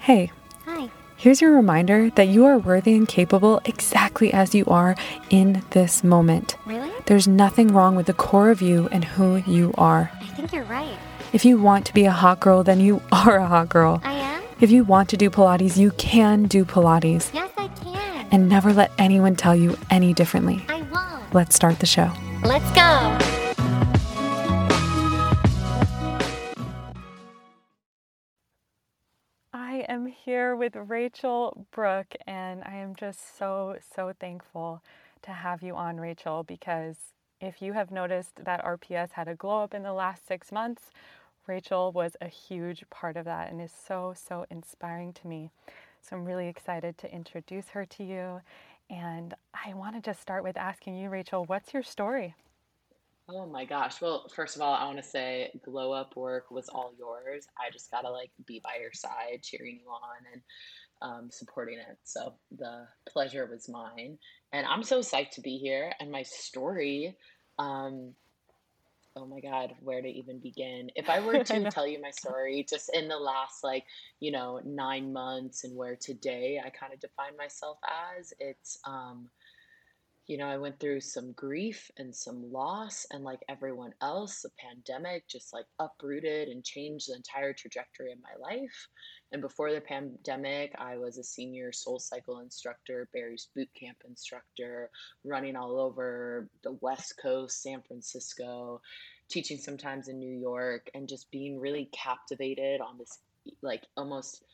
Hey, Hi. here's your reminder that you are worthy and capable exactly as you are in this moment. Really? There's nothing wrong with the core of you and who you are. I think you're right. If you want to be a hot girl, then you are a hot girl. I am? If you want to do Pilates, you can do Pilates. Yes, I can. And never let anyone tell you any differently. I won't. Let's start the show. Let's go. Here with Rachael Brooke, and I am just so, so thankful to have you on, Rachael, because if you have noticed that RPS had a glow up in the last six months, Rachael was a huge part of that and is so, so inspiring to me. So I'm really excited to introduce her to you. And I want to just start with asking you, Rachael, what's your story? Oh my gosh. Well, first of all, I want to say glow up work was all yours. I just gotta like be by your side, cheering you on and um, supporting it. So the pleasure was mine. And I'm so psyched to be here. And my story, um, oh my God, where to even begin? If I were to tell you my story just in the last like, you know, nine months and where today I kind of define myself as, it's um you know, I went through some grief and some loss, and like everyone else, the pandemic just like uprooted and changed the entire trajectory of my life. And before the pandemic, I was a senior soul cycle instructor, Barry's boot camp instructor, running all over the West Coast, San Francisco, teaching sometimes in New York, and just being really captivated on this like almost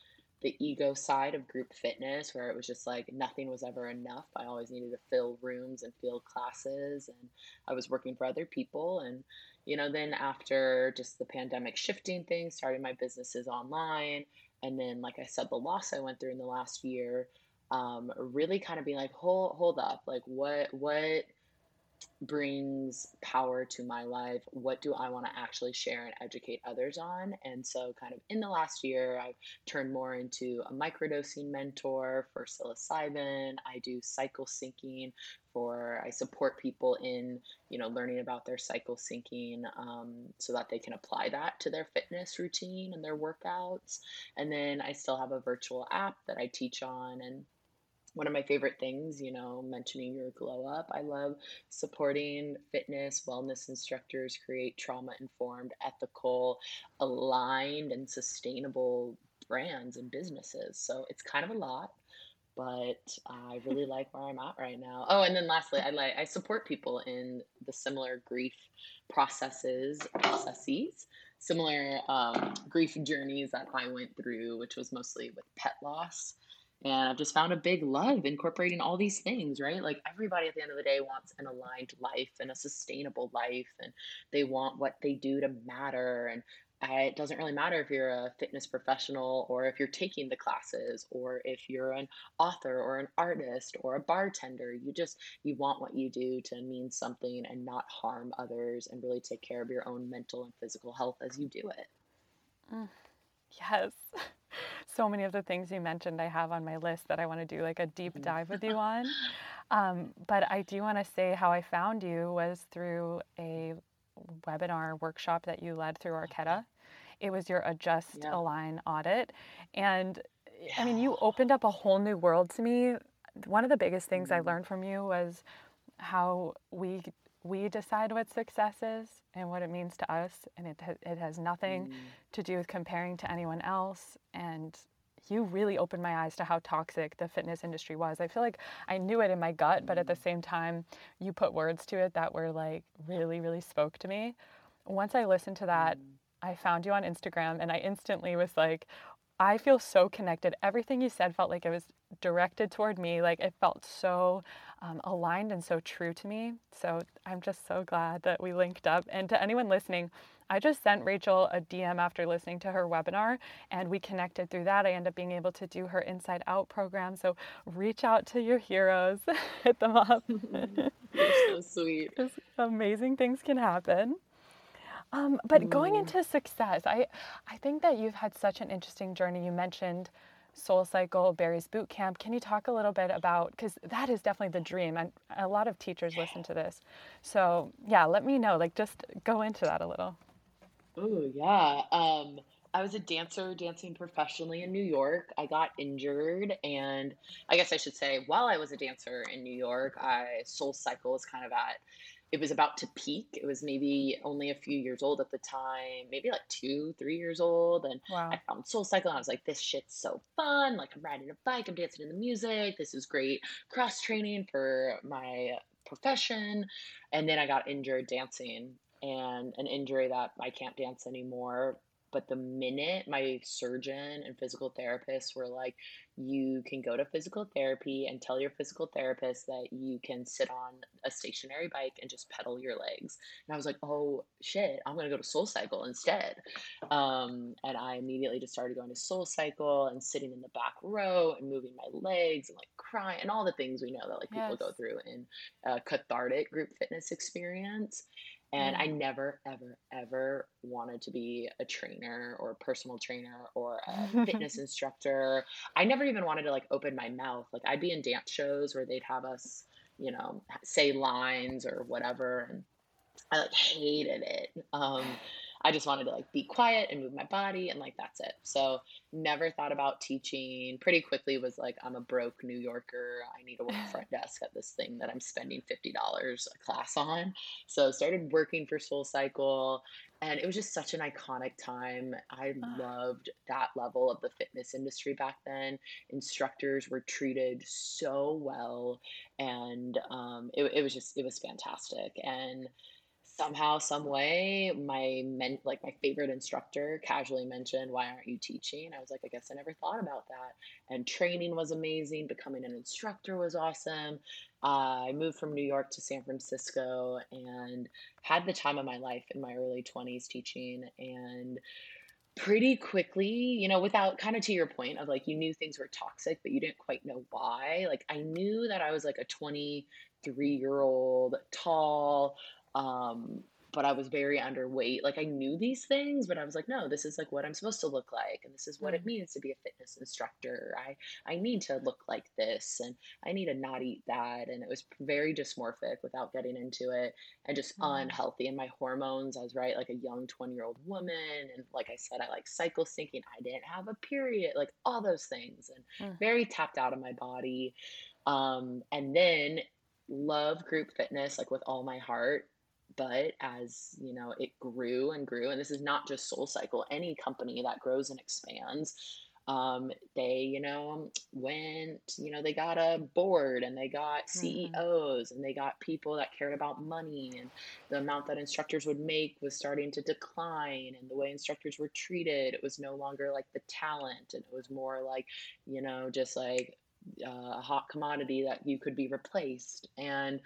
the ego side of group fitness where it was just like nothing was ever enough. I always needed to fill rooms and fill classes and I was working for other people and you know then after just the pandemic shifting things, starting my businesses online and then like I said the loss I went through in the last year um really kind of being like hold hold up like what what brings power to my life? What do I want to actually share and educate others on? And so, kind of in the last year, I've turned more into a microdosing mentor for psilocybin. I do cycle syncing for, I support people in, you know, learning about their cycle syncing um, so that they can apply that to their fitness routine and their workouts. And then I still have a virtual app that I teach on and one of my favorite things, you know, mentioning your glow up. I love supporting fitness, wellness instructors create trauma informed, ethical, aligned, and sustainable brands and businesses. So it's kind of a lot, but I really like where I'm at right now. Oh, and then lastly, I like I support people in the similar grief processes, processes, similar um, grief journeys that I went through, which was mostly with pet loss and I've just found a big love incorporating all these things, right? Like everybody at the end of the day wants an aligned life and a sustainable life, and they want what they do to matter. And I, it doesn't really matter if you're a fitness professional or if you're taking the classes or if you're an author or an artist or a bartender. You just you want what you do to mean something and not harm others and really take care of your own mental and physical health as you do it. Mm, yes. So many of the things you mentioned, I have on my list that I want to do like a deep dive with you on. Um, but I do want to say how I found you was through a webinar workshop that you led through Arketa. It was your Adjust Yeah. Align audit. And I mean, you opened up a whole new world to me. One of the biggest things I Mm, learned from you was how we we decide what success is and what it means to us and it, ha- it has nothing mm, to do with comparing to anyone else and you really opened my eyes to how toxic the fitness industry was. I feel like I knew it in my gut, but at the mm, same time, you put words to it that were like really, really spoke to me. Once I listened to that, mm. I found you on Instagram and I instantly was like, I feel so connected. Everything you said felt like it was directed toward me. Like it felt so um, aligned and so true to me. So I'm just so glad that we linked up. And to anyone listening, I just sent Rachael a DM after listening to her webinar and we connected through that. I ended up being able to do her Inside Out program. So reach out to your heroes, hit them up. You're so sweet. Just amazing things can happen. Um, but going Mm, into success, I, I think that you've had such an interesting journey. You mentioned Soul Cycle, Barry's Boot Camp. Can you talk a little bit about, because that is definitely the dream, and a lot of teachers listen to this. So, yeah, let me know. Like, just go into that a little. Oh yeah. Um, I was a dancer dancing professionally in New York. I got injured, and I guess I should say, while I was a dancer in New York, I Soul Cycle was kind of at it was about to peak. It was maybe only a few years old at the time, maybe like two, three years old. And I found Soul Cycle and I was like, this shit's so fun. Like, I'm riding a bike, I'm dancing in the music. This is great cross training for my profession. And then I got injured dancing and an injury that I can't dance anymore. But the minute my surgeon and physical therapist were like, you can go to physical therapy and tell your physical therapist that you can sit on a stationary bike and just pedal your legs. And I was like, oh shit, I'm gonna go to Soul Cycle instead. Um, and I immediately just started going to Soul Cycle and sitting in the back row and moving my legs and like crying and all the things we know that like people go through in a cathartic group fitness experience. And I never, ever, ever wanted to be a trainer or a personal trainer or a fitness instructor. I never even wanted to like open my mouth. Like I'd be in dance shows where they'd have us, you know, say lines or whatever. And I like hated it. Um, I just wanted to like be quiet and move my body and like that's it. So never thought about teaching. Pretty quickly was like I'm a broke New Yorker. I need to work front desk at this thing that I'm spending fifty dollars a class on. So started working for Soul Cycle and it was just such an iconic time. I loved that level of the fitness industry back then. Instructors were treated so well and um, it, it was just it was fantastic and somehow some way my men like my favorite instructor casually mentioned why aren't you teaching? I was like i guess i never thought about that. And training was amazing becoming an instructor was awesome. Uh, i moved from new york to san francisco and had the time of my life in my early 20s teaching. And pretty quickly you know without kind of to your point of like you knew things were toxic but you didn't quite know why like i knew that i was like a 23 year old tall um but I was very underweight. Like I knew these things, but I was like, no, this is like what I'm supposed to look like, and this is what it mm, means to be a fitness instructor. I I need to look like this, and I need to not eat that, and it was very dysmorphic without getting into it, and just mm, unhealthy. And my hormones, I was right, like a young 20 year old woman, and like I said, I like cycle syncing. I didn't have a period, like all those things, and mm, very tapped out of my body. Um, and then love group fitness like with all my heart but as you know it grew and grew and this is not just soul cycle any company that grows and expands um, they you know went you know they got a board and they got ceos and they got people that cared about money and the amount that instructors would make was starting to decline and the way instructors were treated it was no longer like the talent and it was more like you know just like uh, a hot commodity that you could be replaced. And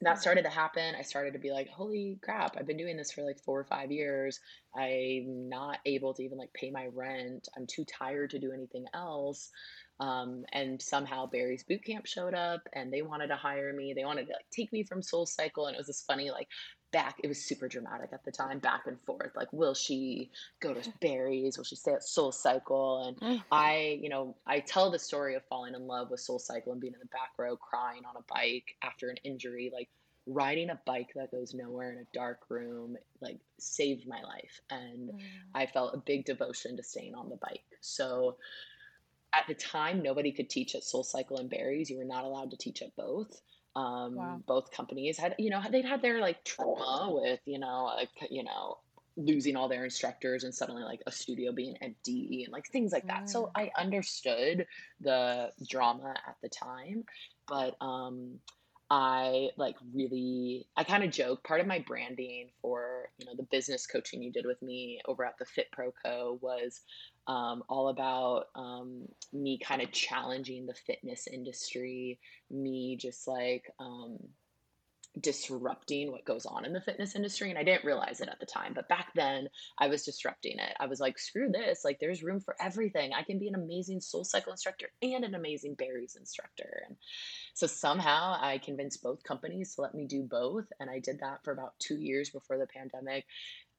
that started to happen. I started to be like, holy crap, I've been doing this for like four or five years. I'm not able to even like pay my rent. I'm too tired to do anything else. Um, and somehow Barry's boot camp showed up and they wanted to hire me. They wanted to like take me from Soul Cycle. And it was this funny, like back, it was super dramatic at the time, back and forth. Like, will she go to Barry's? Will she stay at Soul Cycle? And mm, I, you know, I tell the story of falling in love with Soul Cycle and being in the back row crying on a bike after an injury. Like riding a bike that goes nowhere in a dark room, like saved my life. And mm. I felt a big devotion to staying on the bike. So at the time, nobody could teach at Soul Cycle and Barry's. You were not allowed to teach at both. Um, Wow. both companies had, you know, they'd had their like trauma with, you know, like, you know, losing all their instructors and suddenly like a studio being empty and like things like that. So Mm, I understood the drama at the time, but um I like really I kind of joke part of my branding for, you know, the business coaching you did with me over at the Fit Pro Co was um, all about um, me kind of challenging the fitness industry, me just like um, disrupting what goes on in the fitness industry. And I didn't realize it at the time, but back then I was disrupting it. I was like, screw this. Like, there's room for everything. I can be an amazing soul cycle instructor and an amazing Barry's instructor. And so somehow I convinced both companies to let me do both. And I did that for about two years before the pandemic.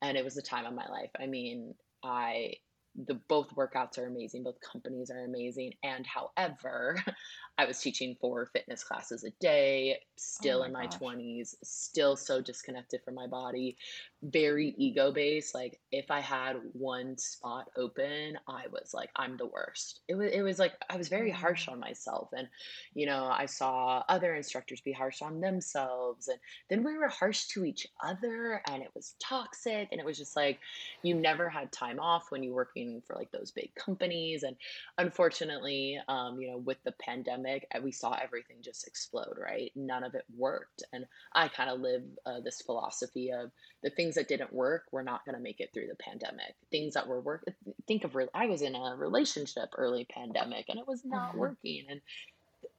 And it was the time of my life. I mean, I the both workouts are amazing, both companies are amazing. And however, I was teaching four fitness classes a day, Oh still my in my gosh. 20s, still so disconnected from my body, very ego based. Like if I had one spot open, I was like, I'm the worst. It was it was like I was very harsh Mm. on myself. And, you know, I saw other instructors be harsh on themselves. And then we were harsh to each other and it was toxic. And it was just like you never had time off when you're working for like those big companies. And unfortunately, um, you know, with the pandemic, uh, we saw everything just explode, right? None of it worked. And I kind of live uh, this philosophy of the things that didn't work we're not going to make it through the pandemic things that were work think of re- i was in a relationship early pandemic and it was not working and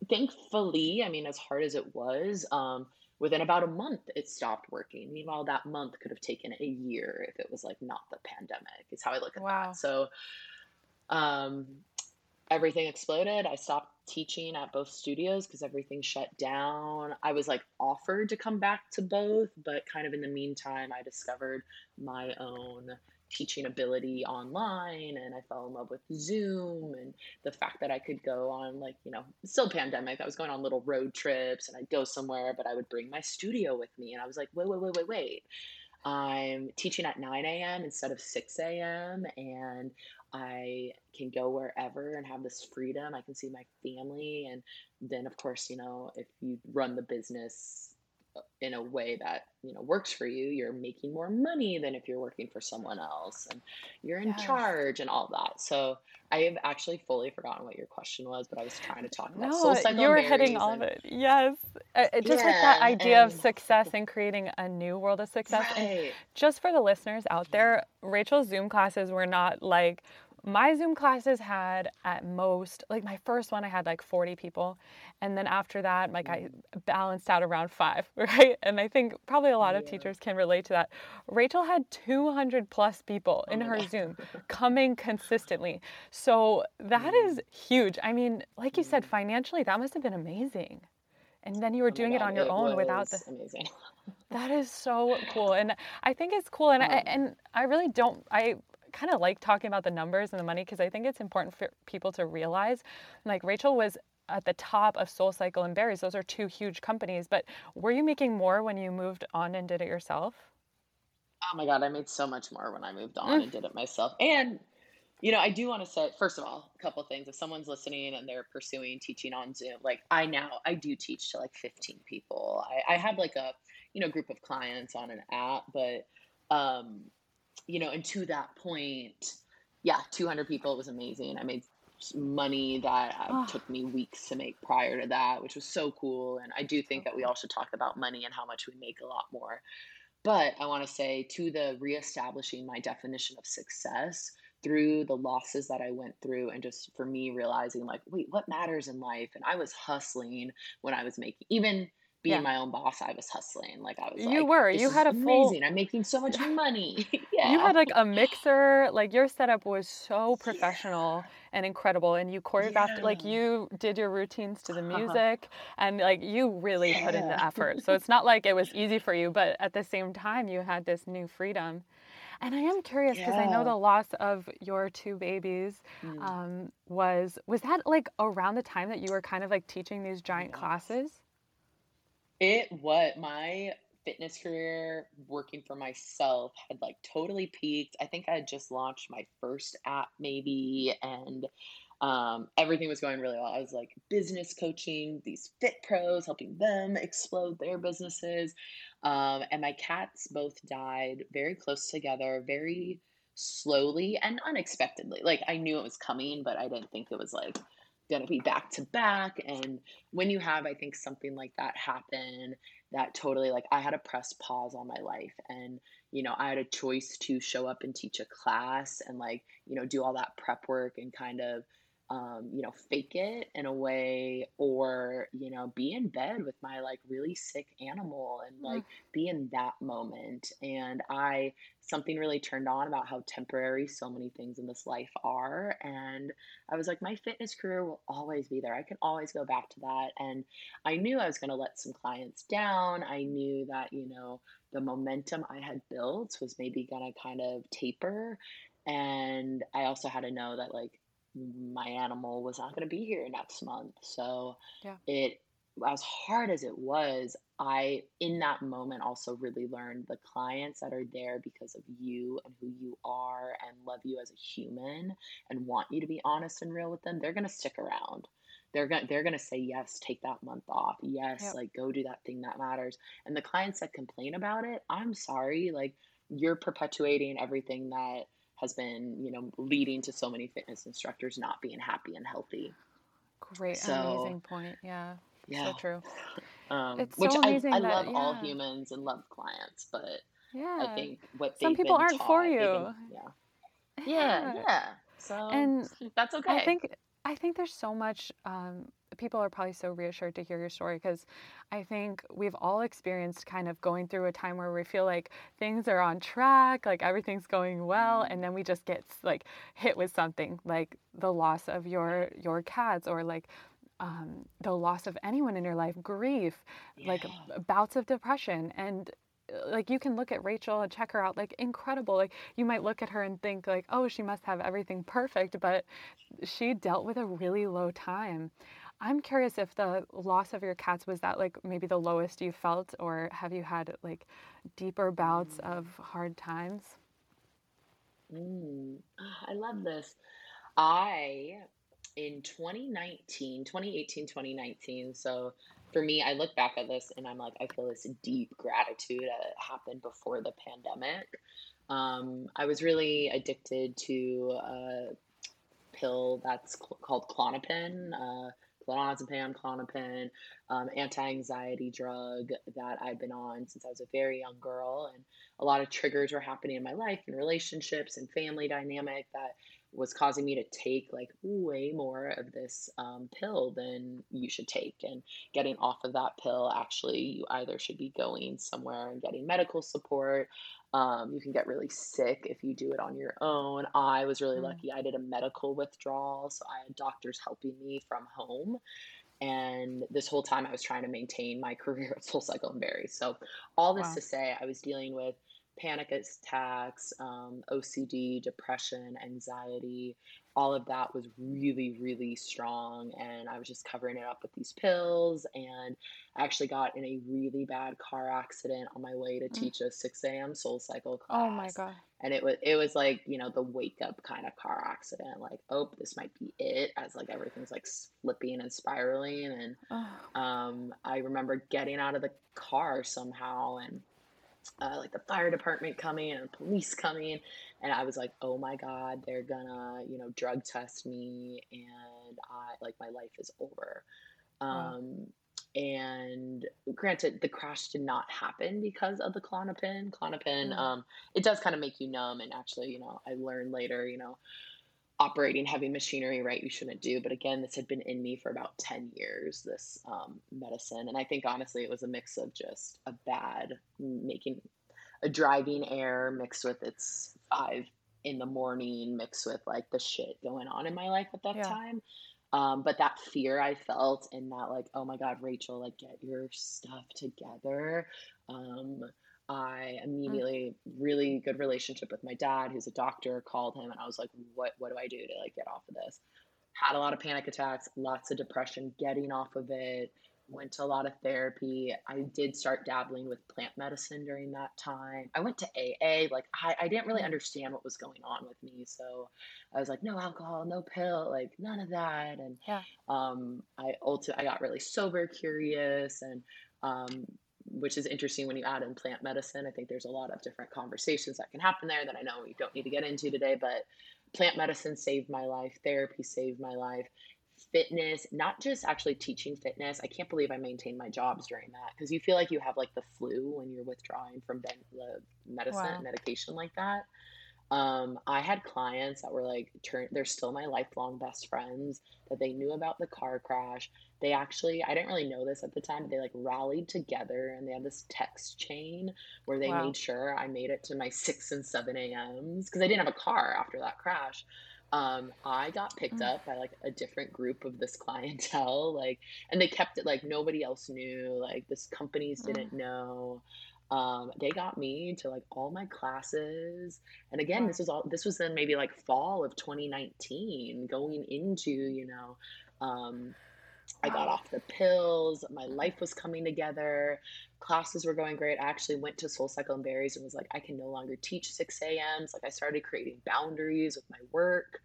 thankfully i mean as hard as it was um within about a month it stopped working meanwhile that month could have taken a year if it was like not the pandemic is how i look at that so um everything exploded. I stopped teaching at both studios because everything shut down. I was like offered to come back to both, but kind of in the meantime, I discovered my own teaching ability online and I fell in love with Zoom and the fact that I could go on like, you know, still pandemic. I was going on little road trips and I'd go somewhere, but I would bring my studio with me. And I was like, wait, wait, wait, wait, wait. I'm teaching at 9 a.m. instead of 6 a.m. and I can go wherever and have this freedom. I can see my family. And then, of course, you know, if you run the business in a way that, you know, works for you, you're making more money than if you're working for someone else and you're in Yes. charge and all that. So I have actually fully forgotten what your question was, but I was trying to talk about No, you were hitting all of it. Yes. Uh, uh, just like that yeah, idea of success and creating a new world of success. And just for the listeners out there, Rachael's Zoom classes were not like my Zoom classes had at most, like my first one, I had like 40 people. And then after that, like I Mm, balanced out around five, right? And I think probably a lot of teachers can relate to that. Rachael had 200 plus people Oh in my her God. Zoom coming consistently. So that Mm, is huge. I mean, like you said, mm. financially, that must have been amazing. And then you were Oh doing it on your it own without the amazing. that is so cool. And I think it's cool. And I, Um, and I really don't, I kind of like talking about the numbers and the money because I think it's important for people to realize like Rachael was at the top of Soul Cycle and Barry's. Those are two huge companies. But were you making more when you moved on and did it yourself? oh my God, I made so much more when I moved on Mm, and did it myself. And You know, I do want to say, first of all, a couple things. If someone's listening and they're pursuing teaching on Zoom, like I now, I do teach to like 15 people. I, I have like a, you know, group of clients on an app, but, um, you know, and to that point, yeah, 200 people. It was amazing. I made money that uh, oh, took me weeks to make prior to that, which was so cool. And I do think that we all should talk about money and how much we make a lot more. But I want to say to the reestablishing my definition of success through the losses that I went through, and just for me realizing, like, wait, what matters in life? And I was hustling when I was making, even being Yeah. my own boss, I was hustling. Like, I was You like, were. You had a full, amazing. I'm making so much money. yeah. you had like a mixer. Like your setup was so Yeah. professional and incredible. And you choreographed, like you did your routines to the music and like you really put in the effort. So it's not like it was easy for you, but at the same time, you had this new freedom. And I am curious because I know the loss of your two babies Mm. um, was, was that like around the time that you were kind of like teaching these giant Yes. classes? It what my fitness career working for myself had like totally peaked. I think I had just launched my first app maybe and um, everything was going really well. I was like business coaching these fit pros, helping them explode their businesses. Um, and my cats both died very close together, very slowly and unexpectedly. Like I knew it was coming, but I didn't think it was like going to be back to back. And when you have, I think, something like that happen, that totally like I had to press pause on my life. And, you know, I had a choice to show up and teach a class and like, you know, do all that prep work and kind of, um, you know, fake it in a way, or, you know, be in bed with my like really sick animal and Mm, like be in that moment. And I, something really turned on about how temporary so many things in this life are. And I was like, my fitness career will always be there. I can always go back to that. And I knew I was going to let some clients down. I knew that, you know, the momentum I had built was maybe going to kind of taper. and I also had to know that like my animal was not going to be here next month. So Yeah. it, as hard as it was, I, in that moment, also really learned the clients that are there because of you and who you are and love you as a human and want you to be honest and real with them, they're going to stick around. They're going to they're going to say yes, take that month off. Yes, Yep. like go do that thing that matters. And the clients that complain about it, I'm sorry, like you're perpetuating everything that has been, you know, leading to so many fitness instructors not being happy and healthy. Great, So, amazing point. Yeah, so true. um, It's which so I, I amazing that, love all humans and love clients, but yeah, I think what Some people aren't for taught, been, you. yeah, yeah, Yeah. yeah. So And that's okay. I think I think there's so much um, people are probably so reassured to hear your story because I think we've all experienced kind of going through a time where we feel like things are on track, like everything's going well, and then we just get like hit with something like the loss of your your cats or like um, the loss of anyone in your life, grief, like Yeah. b- bouts of depression, and uh, like you can look at Rachael and check her out like incredible. Like you might look at her and think like, oh, she must have everything perfect, but she dealt with a really low time. I'm curious if the loss of your cats was that like maybe the lowest you felt, or have you had like deeper bouts of hard times? Mm, I love this. I, in 2019, 2018, 2019, so for me, I look back at this and I'm like, I feel this deep gratitude that happened before the pandemic. Um, I was really addicted to a pill that's cl- called Klonopin, uh, clonazepam, Klonopin, um, anti-anxiety drug that I've been on since I was a very young girl, and a lot of triggers were happening in my life and relationships and family dynamic that was causing me to take like way more of this um, pill than you should take. And getting off of that pill actually you either should be going somewhere and getting medical support um, you can get really sick if you do it on your own i was really Mm, lucky i did a medical withdrawal so i had doctors helping me from home and this whole time I was trying to maintain my career at Soul Cycle and Barry's. So all this wow. to say, I was dealing with panic attacks, um, OCD, depression, anxiety. All of that was really, really strong, and I was just covering it up with these pills. And I actually got in a really bad car accident on my way to Mm. teach a 6 a.m. Soul Cycle Oh my class God. and it was it was like you know the wake up kind of car accident like oh this might be it as like everything's like flipping and spiraling and Oh, um i remember getting out of the car somehow and uh, like the fire department coming and police coming and i was like oh my god they're gonna you know drug test me and i like my life is over wow. um, and granted, the crash did not happen because of the Klonopin. Klonopin, Mm. um, it does kind of make you numb. And actually, you know, I learned later, you know, operating heavy machinery, right, you shouldn't do. But again, this had been in me for about 10 years, this um, medicine. And I think honestly, it was a mix of just a bad making a driving error mixed with its five in the morning, mixed with like the shit going on in my life at that Yeah. time. Um, but that fear I felt and that like, oh my God, Rachael, like get your stuff together. Um, I Mm. immediately really good relationship with my dad, who's a doctor, called him and I was like, what what do I do to like get off of this? Had a lot of panic attacks, lots of depression, getting off of it, went to a lot of therapy. I did start dabbling with plant medicine during that time. I went to AA. Like I, I didn't really Mm. understand what was going on with me. So I was like, no alcohol, no pill, like none of that. And Yeah. um, I ulti- I got really sober curious and um, which is interesting when you add in plant medicine. I think there's a lot of different conversations that can happen there that I know we don't need to get into today, but plant medicine saved my life, therapy saved my life. Fitness, not just actually teaching fitness. I can't believe I maintained my jobs during that because you feel like you have like the flu when you're withdrawing from medicine Wow. medication like that. Um, I had clients that were like, turn, they're still my lifelong best friends that they knew about the car crash. They actually, I didn't really know this at the time, but they like rallied together and they had this text chain where they Wow. made sure I made it to my 6 and 7 a.m.s because I didn't have a car after that crash. Um, I got picked Mm. up by like a different group of this clientele, like, and they kept it like nobody else knew, like, this companies Mm. didn't know. Um, they got me to like all my classes. And again, this was all this was then maybe like fall of 2019, going into, you know, um, I got off the pills, my life was coming together, classes were going great. I actually went to Soul Cycle and Barry's and was like, I can no longer teach 6 a.m.s. Like I started creating boundaries with my work.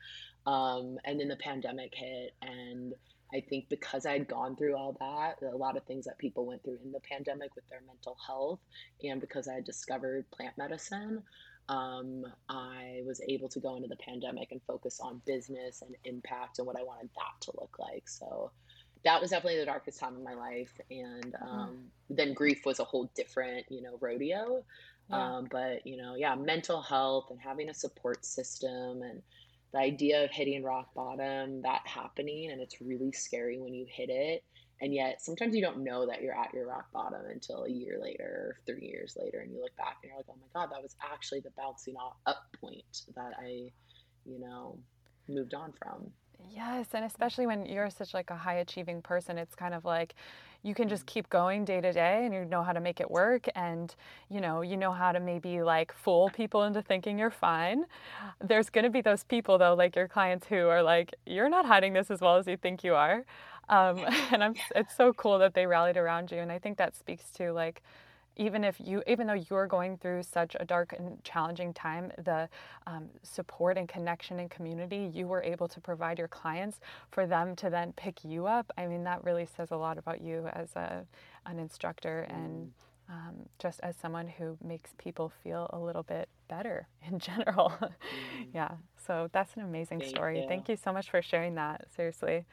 Um, and then the pandemic hit and I think because I had gone through all that, a lot of things that people went through in the pandemic with their mental health, and because I had discovered plant medicine, um, I was able to go into the pandemic and focus on business and impact and what I wanted that to look like. So that was definitely the darkest time of my life. And Mm, um, then grief was a whole different, you know, rodeo. yeah. Um, but, you know, yeah, mental health and having a support system and the idea of hitting rock bottom, that happening, and it's really scary when you hit it. And yet sometimes you don't know that you're at your rock bottom until a year later or three years later, and you look back and you're like, oh my God, that was actually the bouncing up point that I, you know, moved on from. Yes, and especially when you're such like a high achieving person, it's kind of like you can just Mm. keep going day to day and you know how to make it work and you know, you know how to maybe like fool people into thinking you're fine. There's going to be those people though, like your clients who are like, you're not hiding this as well as you think you are. Um, and I'm, it's so cool that they rallied around you. And I think that speaks to like even if you even though you're going through such a dark and challenging time the um, support and connection and community you were able to provide your clients for them to then pick you up i mean that really says a lot about you as a, an instructor and Mm, um, just as someone who makes people feel a little bit better in general mm. yeah so that's an amazing Thank story you. thank you so much for sharing that seriously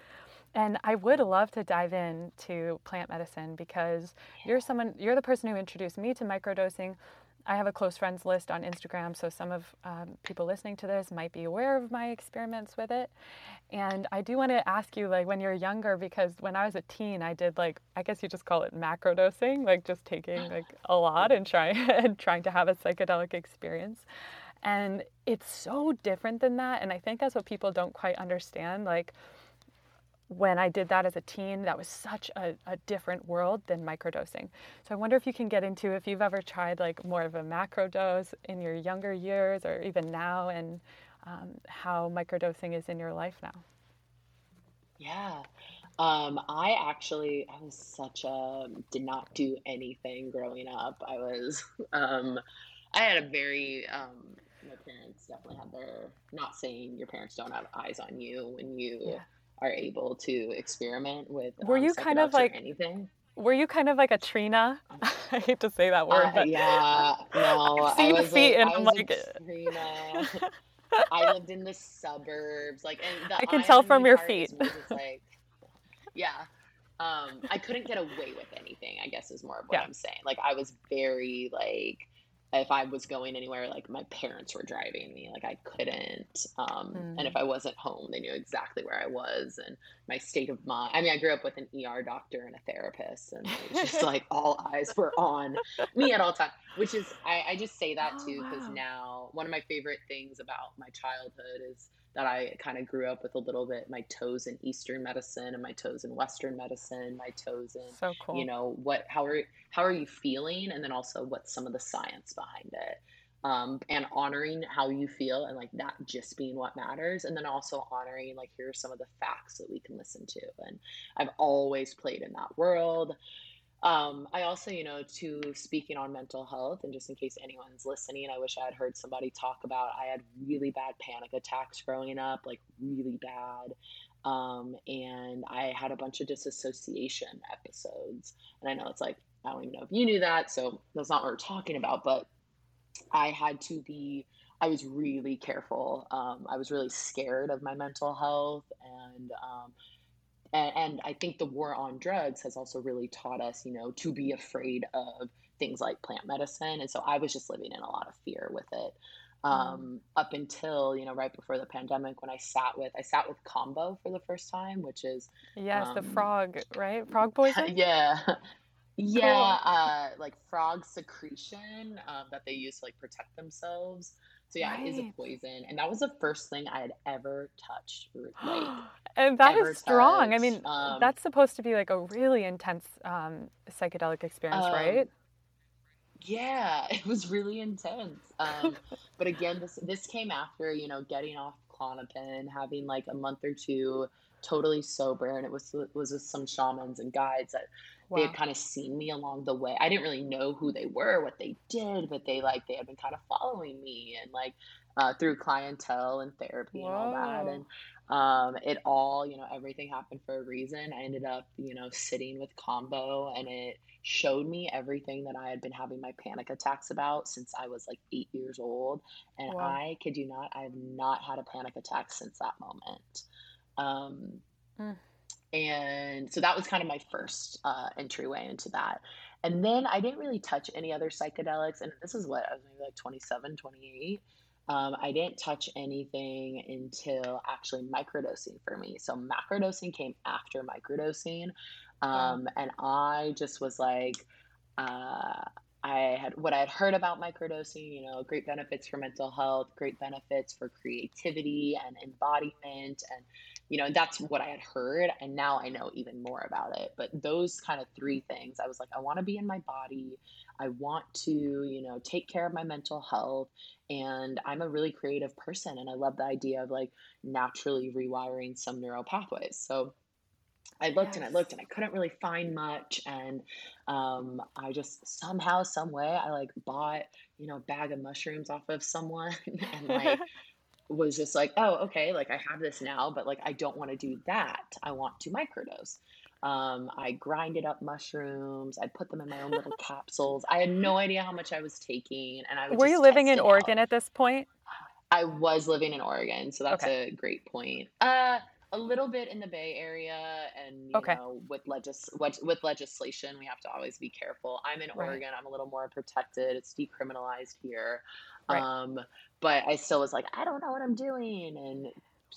and I would love to dive in to plant medicine because you're someone, you're the person who introduced me to microdosing. I have a close friends list on Instagram, so some of um, people listening to this might be aware of my experiments with it. And I do want to ask you, like, when you're younger, because when I was a teen, I did like, I guess you just call it macrodosing, like just taking like a lot and trying and trying to have a psychedelic experience. And it's so different than that. And I think that's what people don't quite understand. Like, when I did that as a teen, that was such a, a different world than microdosing. So I wonder if you can get into if you've ever tried like more of a macro dose in your younger years or even now, and um, how microdosing is in your life now. Yeah. Um, I actually, I was such a, did not do anything growing up. I was, um, I had a very, um, my parents definitely had their, not saying your parents don't have eyes on you when you Yeah. Are able to experiment with Were um, you kind of like, anything. were you kind of like a Trina? I hate to say that word, Uh, but yeah, no, I've seen the feet a, and I'm like, Trina. I lived in the suburbs, like, and the I can tell from your feet. is was just like, yeah. Um, I couldn't get away with anything, I guess is more of what Yeah. I'm saying. Like I was very like if I was going anywhere, like my parents were driving me, like I couldn't. Um, and if Mm. I wasn't home, they knew exactly where I was and my state of mind. I mean, I grew up with an ER doctor and a therapist, and it was just like all eyes were on me at all times. Which is, I, I just say that Oh, too because wow. now one of my favorite things about my childhood is that I kind of grew up with a little bit my toes in Eastern medicine and my toes in Western medicine, my toes in So cool. you know what how are how are you feeling? And then also what's some of the science behind it um, and honoring how you feel and like that just being what matters and then also honoring like here are some of the facts that we can listen to. And i've always played in that world um, I also, you know, to speaking on mental health, and just in case anyone's listening, I wish I had heard somebody talk about. I had really bad panic attacks growing up, like really bad. Um, and I had a bunch of disassociation episodes. And I know it's like, I don't even know if you knew that, so that's not what we're talking about, but I had to be, I was really careful. Um, I was really scared of my mental health and, um, and, and I think the war on drugs has also really taught us, you know, to be afraid of things like plant medicine. And so I was just living in a lot of fear with it. Mm. Um, up until, you know, right before the pandemic when I sat with, I sat with Kambo for the first time, which is, Yes, the um, frog, right? Frog poison? yeah, yeah, Cool. uh, like frog secretion, um, that they use to like protect themselves. So yeah, it is a poison. And that was the first thing I had ever touched, like And that is strong. I mean, Um, that's supposed to be like a really intense um, psychedelic experience, um, right? Yeah, it was really intense. Um, but again, this this came after, you know, getting off Klonopin, having like a month or two totally sober, and it was was with some shamans and guides that they had kind of seen me along the way. I didn't really know who they were, what they did, but they like they had been kind of following me and like uh, through clientele and therapy and all that. And um, it all, you know, everything happened for a reason. I ended up, you know, sitting with Kambo and it showed me everything that I had been having my panic attacks about since I was like eight years old. And Whoa. I kid you not, I have not had a panic attack since that moment. Um, Mm. and so that was kind of my first uh, entryway into that. And then I didn't really touch any other psychedelics. And this is what I was maybe like 27, 28. Um, I didn't touch anything until actually microdosing for me. So macrodosing came after microdosing. Wow. Um, and I just was like, uh, I had what I had heard about microdosing, you know, great benefits for mental health, great benefits for creativity and embodiment. And, you know, that's what I had heard. And now I know even more about it. But those kind of three things, I was like, I want to be in my body. I want to, you know, take care of my mental health. And I'm a really creative person. And I love the idea of like naturally rewiring some neural pathways. So, I looked and I looked and I couldn't really find much. And um, I just somehow, some way, I like bought, you know, a bag of mushrooms off of someone and like was just like, oh, okay, like I have this now, but like I don't want to do that. I want to microdose. Um, I grinded up mushrooms. I put them in my own little capsules. I had no idea how much I was taking, and I Were you living in it out. Oregon at this point? I was living in Oregon, so that's Okay. a great point. Uh, a little bit in the Bay Area, and you Okay. know, with legis with, with legislation, we have to always be careful. I'm in Right. Oregon. I'm a little more protected. It's decriminalized here, Right. um, but I still was like, I don't know what I'm doing, and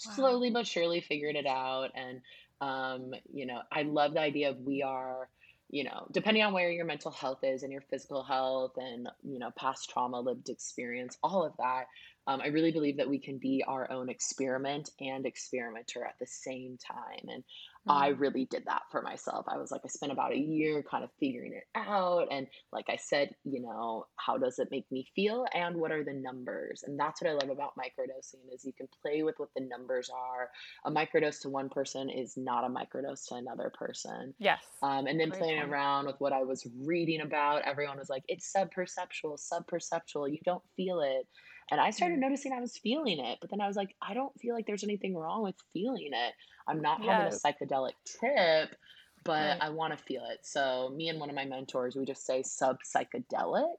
Wow. slowly but surely figured it out. And um, you know, I love the idea of we are. You know, depending on where your mental health is and your physical health and, you know, past trauma, lived experience, all of that, um, I really believe that we can be our own experiment and experimenter at the same time. And I Mm. really did that for myself. I was like, I spent about a year kind of figuring it out. And like I said, you know, how does it make me feel and what are the numbers? And that's what I love about microdosing is you can play with what the numbers are. A microdose to one person is not a microdose to another person. Yes. Um, and then playing around with what I was reading about, everyone was like, it's subperceptual, subperceptual. You don't feel it. And I started Mm. noticing I was feeling it, but then I was like, I don't feel like there's anything wrong with feeling it. I'm not having a psychedelic trip, but Right. I want to feel it. So me and one of my mentors, we just say sub psychedelic.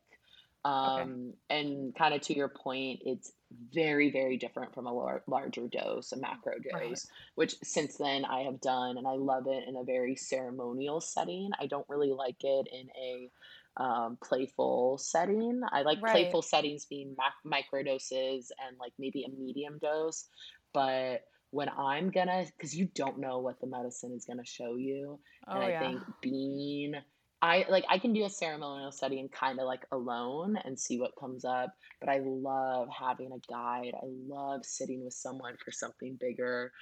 Okay. Um, and kind of to your point, it's very, very different from a lar- larger dose, a macro Right. dose, which since then I have done, and I love it in a very ceremonial setting. I don't really like it in a um, playful setting. I like Right. playful settings being mac- microdoses and like maybe a medium dose, but when I'm gonna, because you don't know what the medicine is gonna show you, Oh, and I yeah. think being I like I can do a ceremonial setting kind of like alone and see what comes up, but I love having a guide. I love sitting with someone for something bigger.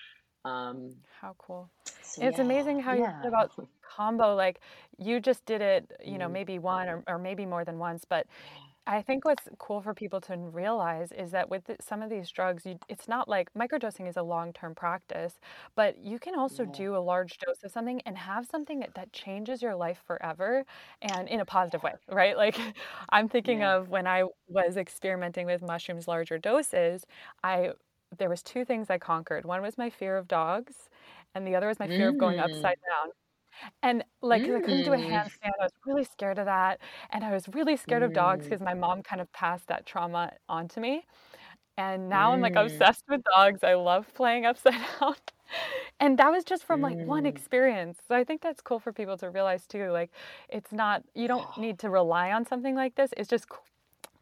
Um, How cool. so It's yeah, amazing how you said about Kambo, like you just did it, you know, Mhm. maybe one or, or maybe more than once, but I think what's cool for people to realize is that with th- some of these drugs, you, it's not like microdosing is a long-term practice, but you can also do a large dose of something and have something that, that changes your life forever and in a positive way, right? Like I'm thinking Yeah. of when I was experimenting with mushrooms larger doses, I there was two things I conquered. One was my fear of dogs, and the other was my fear of going Mm. upside down. And, like, I couldn't do a Mm. handstand, I was really scared of that, and I was really scared of dogs Mm. because my mom kind of passed that trauma on to me, and now I'm, like, Mm. obsessed with dogs, I love playing upside down, and that was just from, like, one Mm. experience, so I think that's cool for people to realize too, like, it's not you don't need to rely on something like this, it's just c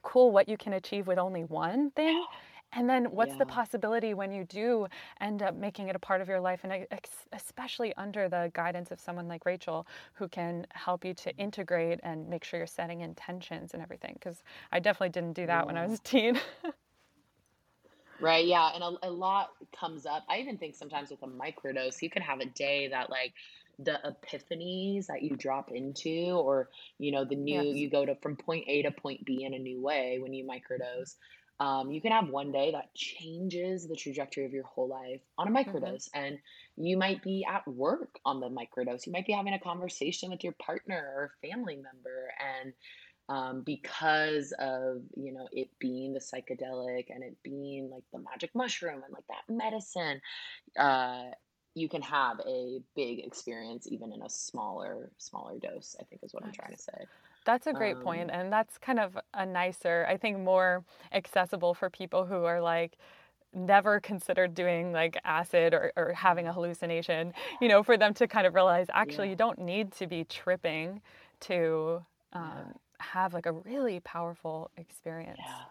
cool what you can achieve with only one thing, and then what's the possibility when you do end up making it a part of your life, and especially under the guidance of someone like Rachael, who can help you to integrate and make sure you're setting intentions and everything? Because I definitely didn't do that when I was a teen. Right, yeah, and a, a lot comes up. I even think sometimes with a microdose, you can have a day that like the epiphanies that you drop into, or you know, the new Yes. you go to from point A to point B in a new way when you microdose. Um, you can have one day that changes the trajectory of your whole life on a hmm microdose, and you might be at work on the microdose. You might be having a conversation with your partner or family member, and um, because of you know it being the psychedelic and it being like the magic mushroom and like that medicine uh, you can have a big experience even in a smaller smaller dose i think is what i'm trying to say That's a great um, and that's kind of a nicer, I think, more accessible for people who are like never considered doing like acid or, or having a hallucination, you know, for them to kind of realize actually yeah you don't need to be tripping to yeah um, have like a really powerful experience. yeah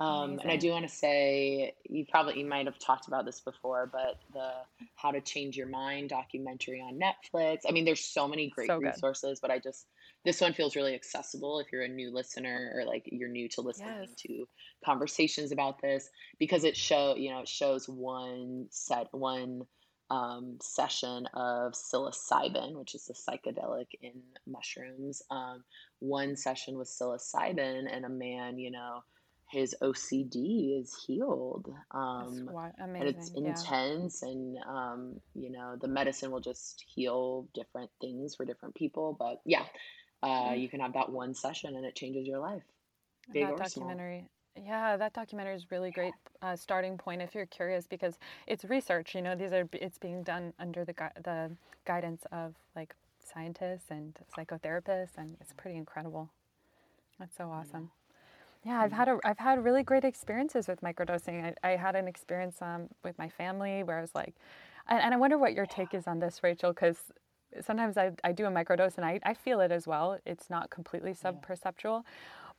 Oh, Um, and I do want to say, you probably you might have talked about this before, but the How to Change Your Mind documentary on Netflix. I mean, there's so many great So resources, but I just this one feels really accessible if you're a new listener or like you're new to Yes. listening to conversations about this because it show you know it shows one set one um, session of psilocybin, which is the psychedelic in mushrooms. Um, one session with psilocybin, and a man, you know his OCD is healed. That's Um, and it's amazing. Yeah. intense, and um, you know, the medicine will just heal different things for different people. But yeah, uh, you can have that one session and it changes your life, big that or small. documentary, yeah, that documentary is really great uh, starting point if you're curious because it's research. You know, these are it's being done under the gui- the guidance of like scientists and psychotherapists, and it's pretty incredible. That's so awesome. Yeah, I've had a I've had really great experiences with microdosing. I, I had an experience um, with my family where I was like, and, and I wonder what your take is on this, Rachael, because sometimes I, I do a microdose and I, I feel it as well. It's not completely Yeah. subperceptual,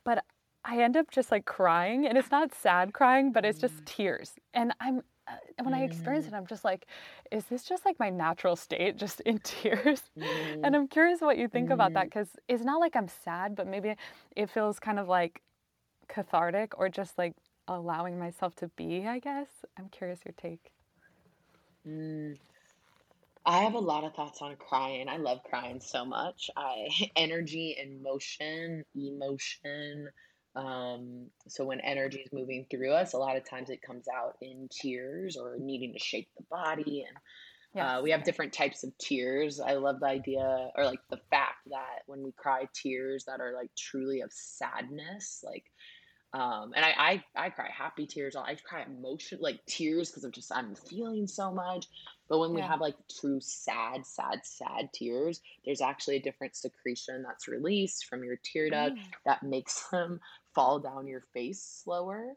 but I end up just like crying, and it's not sad crying, but it's just Mm. tears. And I'm uh, when I experience Mm. it, I'm just like, is this just like my natural state, just in tears? And Mm. I'm curious what you think about that Mm. because it's not like I'm sad, but maybe it feels kind of like cathartic or just like allowing myself to be, I guess. I'm curious your take. Mm. I have a lot of thoughts on crying. I love crying so much. I energy and motion, emotion. Um, so when energy is moving through us, a lot of times it comes out in tears or needing to shake the body. And uh, we have different types of tears. I love the idea or like the fact that when we cry tears that are like truly of sadness, like um, and I, I I cry happy tears. I cry emotion like tears because of just I'm feeling so much. But when we have like true sad, sad, sad tears, there's actually a different secretion that's released from your tear duct Mm, that makes them fall down your face slower.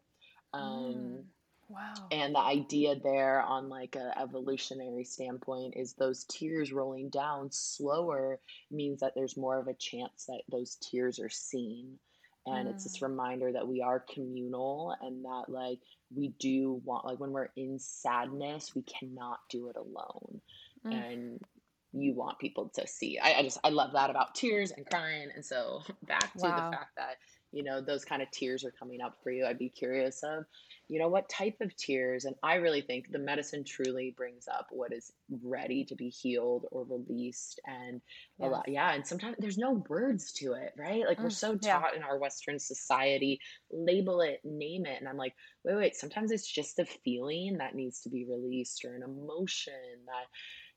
mm. Um, Wow. and the idea there on like a evolutionary standpoint is those tears rolling down slower means that there's more of a chance that those tears are seen. And it's this Mm, reminder that we are communal and that like we do want like when we're in sadness, we cannot do it alone. mm. And you want people to see. I, I just I love that about tears and crying. And so back to the fact that, you know, those kind of tears are coming up for you. I'd be curious of you know what type of tears and i really think the medicine truly brings up what is ready to be healed or released and a lot yeah and sometimes there's no words to it right like we're Mm, so yeah. taught in our western society label it name it and i'm like wait wait sometimes it's just a feeling that needs to be released or an emotion that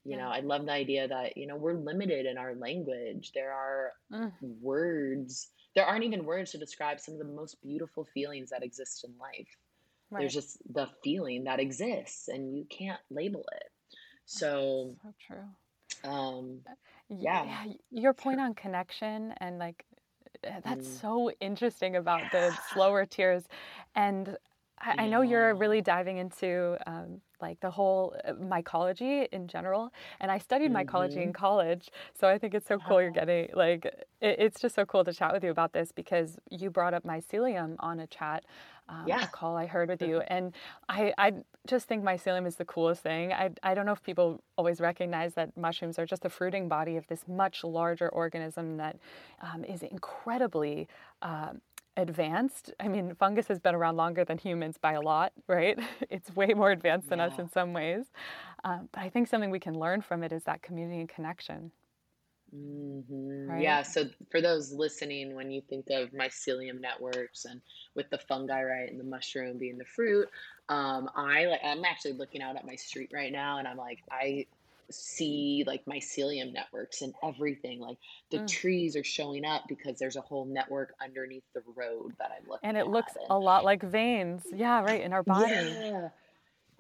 you know i love the idea that you know we're limited in our language there are Mm, words there aren't even words to describe some of the most beautiful feelings that exist in life there's just the feeling that exists and you can't label it. So, so true. um, yeah. Yeah, your point on connection and like uh, that's Mm, so interesting about the slower tears. And I, I know you're really diving into um, like the whole uh, mycology in general. And I studied mycology in Mhm. college. So I think it's so cool you're getting like, it, it's just so cool to chat with you about this because you brought up mycelium on a chat, um, a call I heard with you. And I, I just think mycelium is the coolest thing. I, I don't know if people always recognize that mushrooms are just the fruiting body of this much larger organism that um, is incredibly um, advanced. I mean, fungus has been around longer than humans by a lot, right? It's way more advanced than us in some ways. Um, but I think something we can learn from it is that community and connection, hmm right? Yeah, so for those listening, when you think of mycelium networks and with the fungi, right, and the mushroom being the fruit, um, I like I'm actually looking out at my street right now, and I'm like, I see like mycelium networks and everything. Like the Mm. trees are showing up because there's a whole network underneath the road that I'm looking. And it looks at, a lot like veins. Yeah, right, in our body. yeah.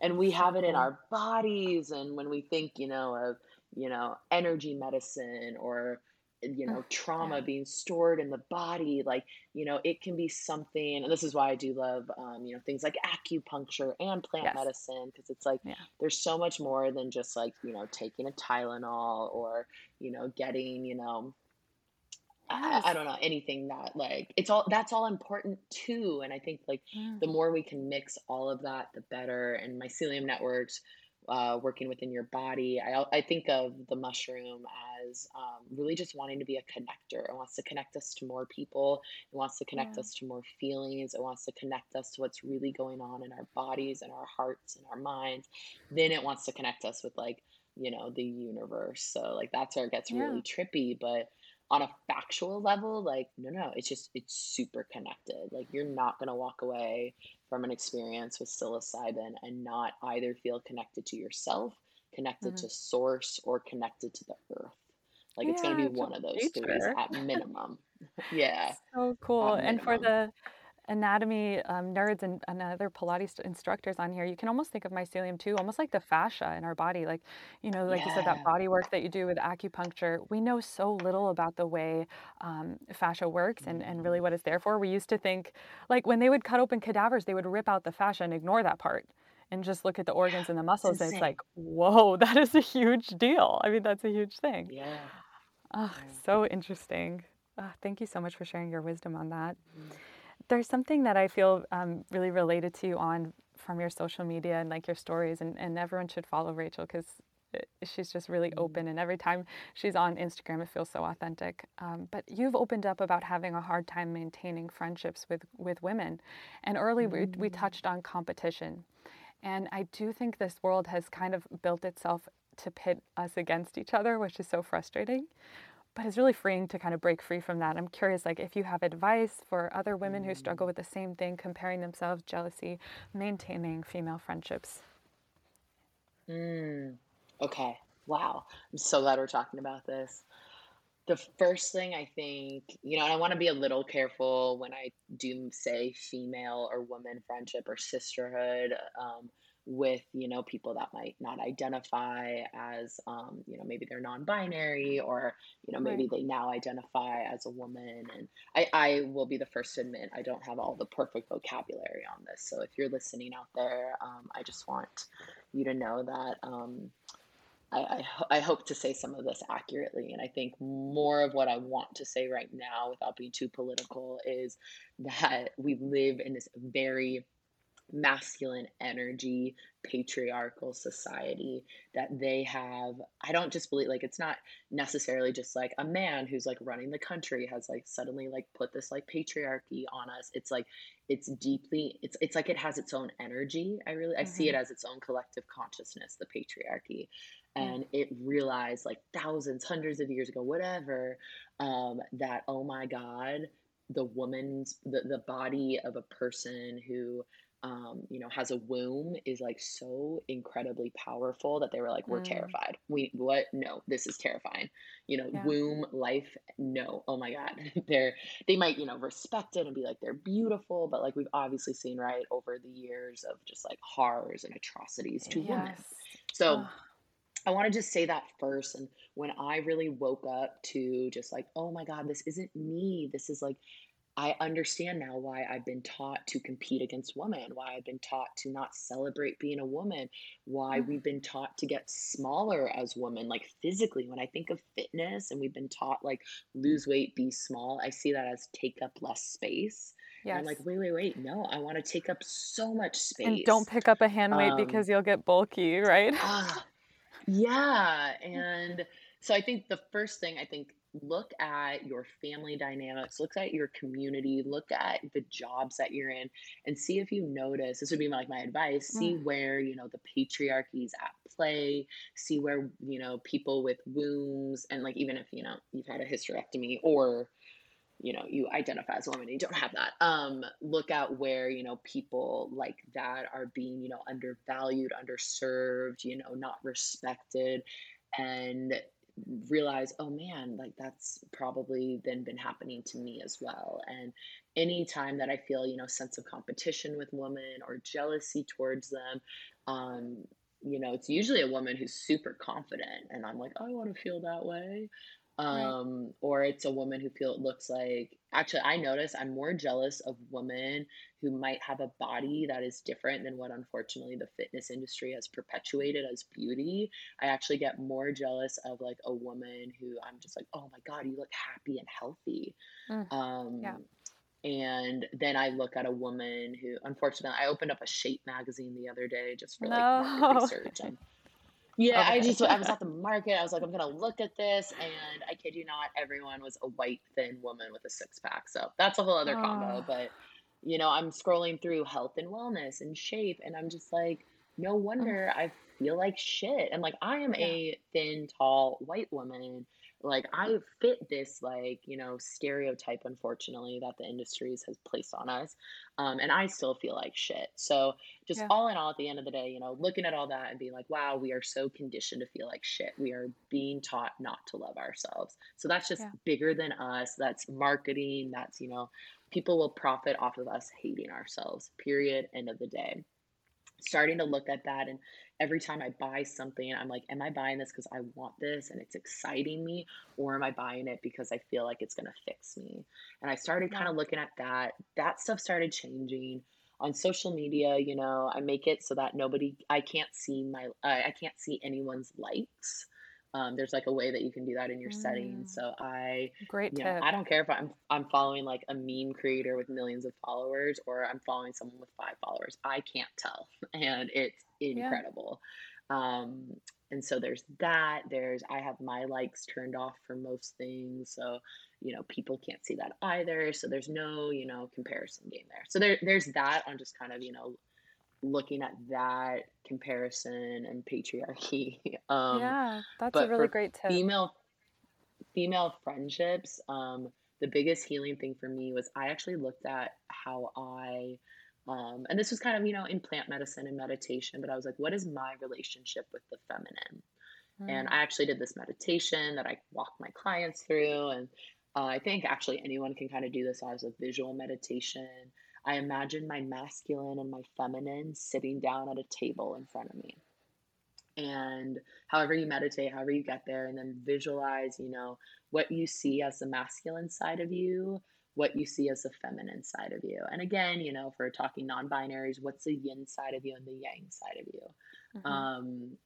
and we have it in our bodies and when we think you know of you know energy medicine or you Mm, know trauma Yeah. being stored in the body like you know it can be something and this is why i do love um, you know things like acupuncture and plant Yes. medicine because it's like Yeah. there's so much more than just like you know taking a tylenol or you know getting you know I, I don't know anything that like it's all that's all important too and i think like Mm, the more we can mix all of that the better and mycelium networks uh, working within your body. I, I think of the mushroom as um, really just wanting to be a connector. It wants to connect us to more people. It wants to connect Yeah. us to more feelings. It wants to connect us to what's really going on in our bodies and our hearts and our minds. Then it wants to connect us with like you know the universe. So like that's where it gets Yeah. really trippy but on a factual level, like, no, no, it's just, it's super connected. Like, you're not going to walk away from an experience with psilocybin and not either feel connected to yourself, connected Mhm. to source, or connected to the earth. Like, it's going to be one of those nature. at minimum. Yeah, So cool. at And for the anatomy um, nerds and, and other Pilates instructors on here, you can almost think of mycelium too, almost like the fascia in our body. Like, you know, like you said, that body work that you do with acupuncture. We know so little about the way um, fascia works and, and really Mhm. what it's there for. We used to think, like, when they would cut open cadavers, they would rip out the fascia and ignore that part and just look at the Yeah, organs and the it's muscles. And it's like, whoa, that is a huge deal. I mean, that's a huge thing. Yeah, Ah, yeah. so interesting. Ah, thank you so much for sharing your wisdom on that. Mhm. There's something that I feel um, really related to you on from your social media and like your stories, and, and everyone should follow Rachael because she's just really open. And every time she's on Instagram, it feels so authentic. Um, but you've opened up about having a hard time maintaining friendships with, with women. And early we, we Mm. touched on competition. And I do think this world has kind of built itself to pit us against each other, which is so frustrating but it's really freeing to kind of break free from that. I'm curious, like, if you have advice for other women who struggle Mm. with the same thing, comparing themselves, jealousy, maintaining female friendships. Mm. Okay. Wow. I'm so glad we're talking about this. The first thing I think, you know, and I want to be a little careful when I do say female or woman friendship or sisterhood um, with, you know, people that might not identify as, um, you know, maybe they're non-binary or, you know, Right. maybe they now identify as a woman. And I, I will be the first to admit I don't have all the perfect vocabulary on this. So if you're listening out there, um, I just want you to know that. Um, I, I, I hope to say some of this accurately. And I think more of what I want to say right now, without being too political, is that we live in this very masculine energy patriarchal society that they have. I don't just believe like it's not necessarily just like a man who's like running the country has like suddenly like put this like patriarchy on us. It's like it's deeply it's it's like it has its own energy. I really i see Mm-hmm. it as its own collective consciousness the patriarchy. And it realized like thousands hundreds of years ago whatever um that oh my god the woman's the, the body of a person who um, you know, has a womb is like so incredibly powerful that they were like, we're Mm. terrified. We what? No, this is terrifying. You know, Yeah. womb life. No, oh my God, they're they might you know respect it and be like they're beautiful, but like we've obviously seen right over the years of just like horrors and atrocities to women. So Ugh. I want to just say that first. And when I really woke up to just like, oh my God, this isn't me. This is like I understand now why I've been taught to compete against women, why I've been taught to not celebrate being a woman, why Mm. we've been taught to get smaller as women, like physically. When I think of fitness and we've been taught like lose weight, be small, I see that as take up less space. And I'm like, wait, wait, wait, no, I want to take up so much space. And don't pick up a hand weight Um, because you'll get bulky, right? ah, yeah. And so I think the first thing I think look at your family dynamics, look at your community, look at the jobs that you're in, and see if you notice. This would be like my advice. See Mm. where you know the patriarchy is at play. See where you know people with wombs, and like even if you know you've had a hysterectomy or you know you identify as a woman and you don't have that um look at where you know people like that are being you know undervalued underserved you know not respected and realize oh man like that's probably then been happening to me as well. And anytime that i feel you know sense of competition with women or jealousy towards them um you know it's usually a woman who's super confident and i'm like oh, i want to feel that way Right. um or it's a woman who feel looks like actually i notice i'm more jealous of women who might have a body that is different than what unfortunately the fitness industry has perpetuated as beauty i actually get more jealous of like a woman who i'm just like oh my god you look happy and healthy Mm. Yeah. um and then i look at a woman who unfortunately i opened up a shape magazine the other day just for like No. research and yeah, I just I was at the market. I was like, I'm gonna look at this, and I kid you not, everyone was a white, thin woman with a six pack. So that's a whole other combo. Oh. But you know, I'm scrolling through health and wellness and shape, and I'm just like, no Mm. wonder I feel like shit. And like, I am Yeah. a thin, tall, white woman. Like, I fit this like you know stereotype, unfortunately, that the industries has placed on us, um, and I still feel like shit. So just Yeah. all in all, at the end of the day, you know, looking at all that and being like, wow, we are so conditioned to feel like shit. We are being taught not to love ourselves. So that's just Yeah. bigger than us. That's marketing. That's, you know, people will profit off of us hating ourselves, period. End of the day starting to look at that and every time i buy something i'm like am i buying this because i want this and it's exciting me or am i buying it because i feel like it's going to fix me? And i started kind of looking at that. That stuff started changing. On social media you know i make it so that nobody i can't see my i, I can't see anyone's likes um, there's like a way that you can do that in your settings Mm. so i Great you know, tip. I don't care if I'm I'm following like a meme creator with millions of followers or I'm following someone with five followers. I can't tell, and it's Yeah. incredible. Um, and so there's that. There's I have my likes turned off for most things, so you know people can't see that either. So there's no you know comparison game there. So there there's that on just kind of you know looking at that comparison and patriarchy. Um, Yeah. That's a really great tip. female female friendships, um, the biggest healing thing for me was I actually looked at how I, um, and this was kind of, you know, in plant medicine and meditation, but I was like, what is my relationship with the feminine? And Mm. I actually did this meditation that I walk my clients through. And uh, I think actually anyone can kind of do this as a visual meditation. I imagine my masculine and my feminine sitting down at a table in front of me and however you meditate, however you get there, and then visualize, you know, what you see as the masculine side of you, what you see as the feminine side of you. And again, you know, if we're talking non binaries, what's the yin side of you and the yang side of you? Mhm. Um,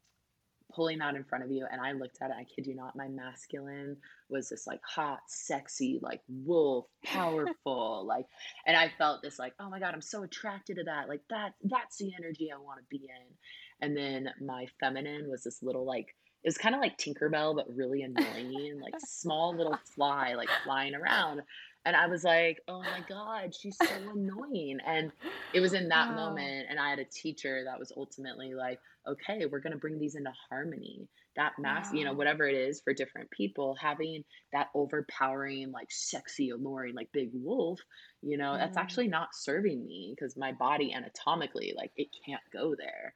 pulling that in front of you. And I looked at it, I kid you not, my masculine was this like hot, sexy, like wolf, powerful, like, and I felt this like, oh my God, I'm so attracted to that. Like that, that's the energy I want to be in. And then my feminine was this little like, it was kind of like Tinkerbell, but really annoying, like small little fly, like flying around. And I was like, oh my God, she's so annoying. And it was in that Wow. moment. And I had a teacher that was ultimately like, okay, we're going to bring these into harmony. That mass, you know, whatever it is for different people, having that overpowering, like sexy, alluring, like big wolf, you know, that's Mm. actually not serving me because my body anatomically, like it can't go there.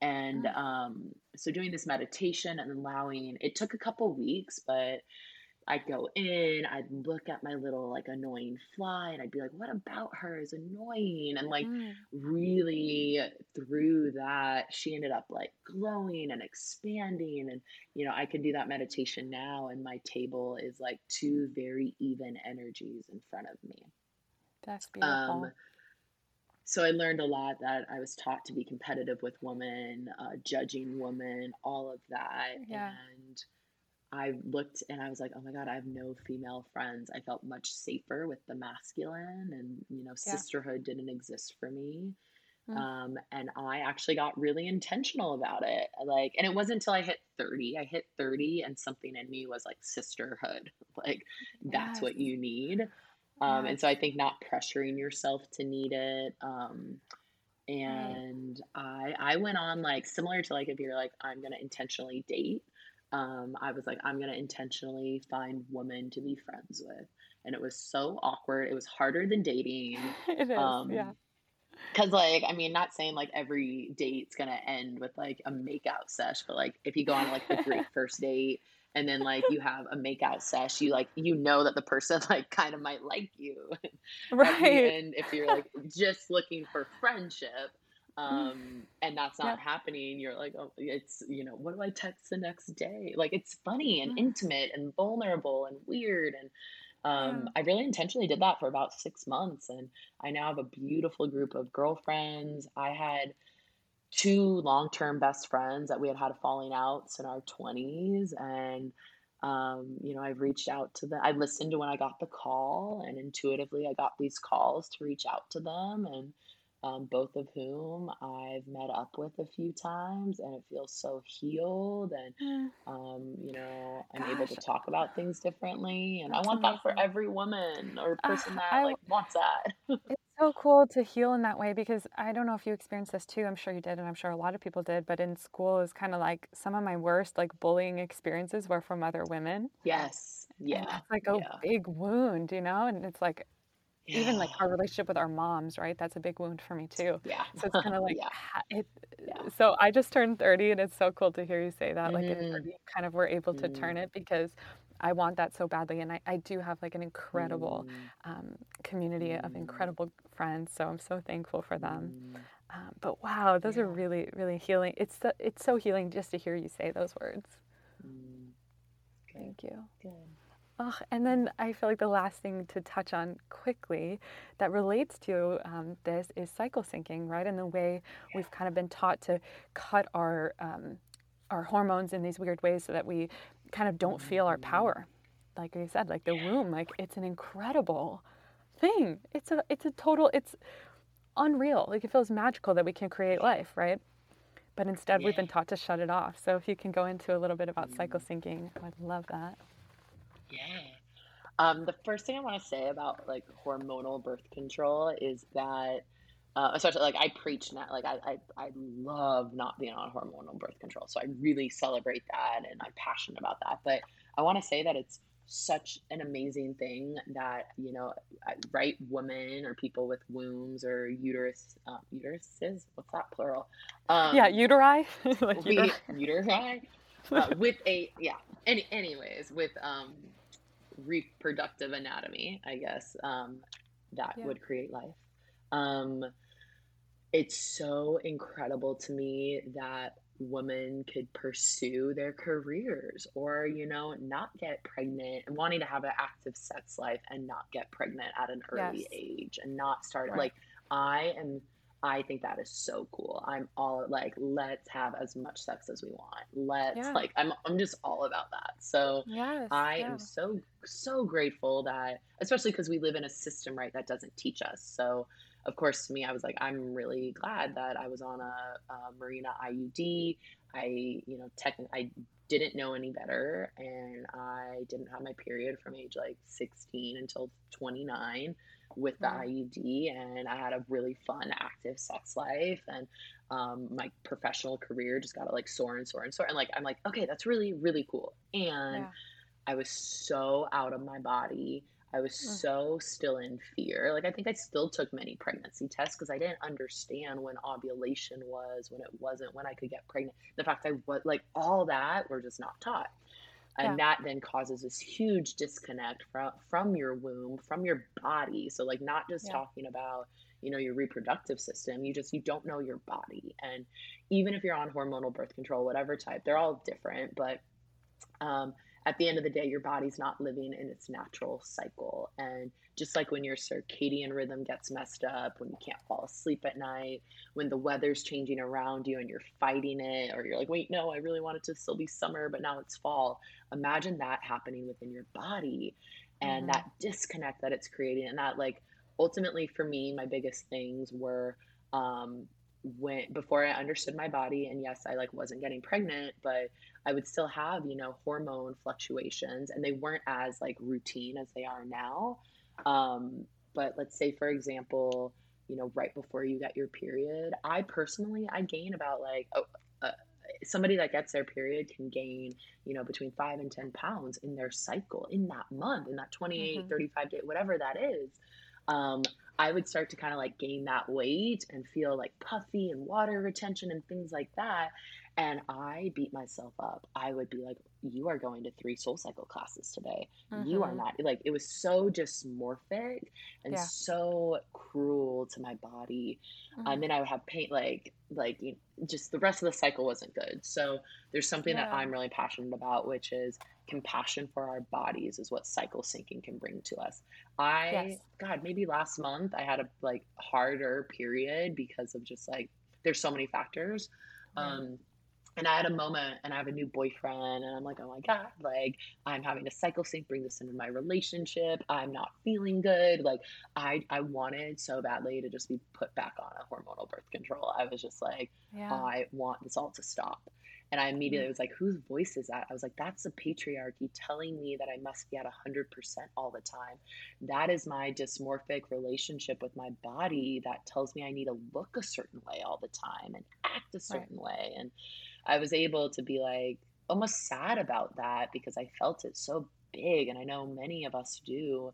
And Mm. um, so doing this meditation and allowing, it took a couple weeks, but I'd go in, I'd look at my little like annoying fly, and I'd be like, what about her is annoying? And like, Mm. really through that, she ended up like glowing and expanding. And, you know, I can do that meditation now, and my table is like two very even energies in front of me. That's Um, beautiful. so I learned a lot that I was taught to be competitive with women, uh, judging women, all of that. Yeah. And I looked and I was like, oh my God, I have no female friends. I felt much safer with the masculine, and, you know, Yeah. sisterhood didn't exist for me. Mm. Um, and I actually got really intentional about it. Like, and it wasn't until I hit 30. I hit 30 and something in me was like sisterhood. Like, that's Yes. what you need. Um, and so I think not pressuring yourself to need it. Um, Right. and I I went on like similar to like if you're like I'm gonna intentionally date. Um, I was like I'm gonna intentionally find women to be friends with, and it was so awkward. It was harder than dating. It is. Yeah. Um, cause like I mean, not saying like every date's gonna end with like a makeout sesh, but like if you go on like a great first date and then like you have a makeout sesh, you like you know that the person like kind of might like you. Right. end if you're like just looking for friendship um and that's Yeah. not happening you're like oh it's you know what do i text the next day like it's funny and Mm. intimate and vulnerable and weird and Yeah. um i really intentionally did that for about six months and i now have a beautiful group of girlfriends i had two long-term best friends that we had had falling outs in our 20s and um, you know i've reached out to them i listened to when i got the call and intuitively i got these calls to reach out to them and um, both of whom i've met up with a few times and it feels so healed and Mm. um, you know i'm able to talk about things differently and i that's want that for every woman or Ah, person that I like wants that It's so cool to heal in that way because I don't know if you experienced this too. I'm sure you did, and I'm sure a lot of people did. But in school, it's kind of like some of my worst like bullying experiences were from other women, yes and yeah that's like a yeah big wound, you know. And it's like even like our relationship with our moms, right? That's a big wound for me too. yeah So it's kind of like yeah it. yeah So I just turned 30, and it's so cool to hear you say that. Like at Mhm, 30, kind of were able to turn mm, it because I want that so badly, and I, I do have like an incredible mm, um, community of mm, incredible friends. So I'm so thankful for them. mm. Um, but wow, those are really, really healing. It's so, it's so healing just to hear you say those words. Mm. Thank you. good. Oh, and then I feel like the last thing to touch on quickly that relates to um, this is cycle syncing, right? And the way we've kind of been taught to cut our um, our hormones in these weird ways so that we kind of don't feel our power. Like you said, like the womb, like it's an incredible thing. It's a it's a total it's unreal. Like it feels magical that we can create life, right? But instead, we've been taught to shut it off. So if you can go into a little bit about cycle Mm. syncing, I would love that. Yeah. Um, the first thing I want to say about like hormonal birth control is that, uh, especially like I preach now, like I, I, I love not being on hormonal birth control. So I really celebrate that and I'm passionate about that. But I want to say that it's such an amazing thing that, you know, right women or people with wombs or uterus, uh, uteruses, what's that plural? Yeah, Um, uteri, like uteri. uteri, uh, with a, yeah, any, anyways, with, um, reproductive anatomy, I guess, um, that Yeah. would create life. Um, it's so incredible to me that women could pursue their careers or, you know, not get pregnant and wanting to have an active sex life and not get pregnant at an early Yes. age and not start Right. like I am I think that is so cool. I'm all like, let's have as much sex as we want. Let's Yeah. like I'm I'm just all about that. So Yes. I Yeah. am so so grateful that especially because we live in a system right that doesn't teach us. So of course to me I was like I'm really glad that I was on a, a Mirena IUD. I you know tech I didn't know any better and I didn't have my period from age like 16 until 29 with the. IUD and I had a really fun active sex life and um, my professional career just got to like soar and soar and soar and like I'm like okay that's really really cool and Yeah. I was so out of my body. I was Mm. so still in fear. Like I think I still took many pregnancy tests because I didn't understand when ovulation was, when it wasn't, when I could get pregnant. The fact I was like all that we're just not taught. Yeah. And that then causes this huge disconnect from from your womb, from your body. So like not just Yeah. talking about, you know, your reproductive system, you just you don't know your body. And even if you're on hormonal birth control, whatever type, they're all different, but um, at the end of the day, your body's not living in its natural cycle. And just like when your circadian rhythm gets messed up, when you can't fall asleep at night, when the weather's changing around you and you're fighting it, or you're like, wait, no, I really want it to still be summer, but now it's fall. Imagine that happening within your body and Mhm. that disconnect that it's creating. And that, like, ultimately for me, my biggest things were um, when before I understood my body, and yes, I like wasn't getting pregnant, but I would still have, you know, hormone fluctuations, and they weren't as like routine as they are now. Um, but let's say, for example, you know, right before you get your period, I personally I gain about like oh, uh, somebody that gets their period can gain, you know, between five and 10 pounds in their cycle in that month, in that 28, hmm 35 day, whatever that is. Um, I would start to kind of like gain that weight and feel like puffy and water retention and things like that. And I beat myself up. I would be like, you are going to three SoulCycle classes today. You are hmm not. Like, it was so dysmorphic and Yeah. so cruel to my body. hmm And then I would have pain, like, like you just the rest of the cycle wasn't good. So there's something that I'm really passionate about, which is compassion for our bodies, is what cycle syncing can bring to us. I, Yes. God, maybe last month I had a like harder period because of just like there's so many factors. Right. Um, and I had a moment and I have a new boyfriend and I'm like, oh my God, like I'm having to cycle sync, bring this into my relationship. I'm not feeling good. Like I I wanted so badly to just be put back on a hormonal birth control. I was just like, Yeah. I want this all to stop. And I immediately Mm. was like, whose voice is that? I was like, that's the patriarchy telling me that I must be at 100% all the time. That is my dysmorphic relationship with my body that tells me I need to look a certain way all the time and act a Right. certain way. And I was able to be like almost sad about that because I felt it so big. And I know many of us do.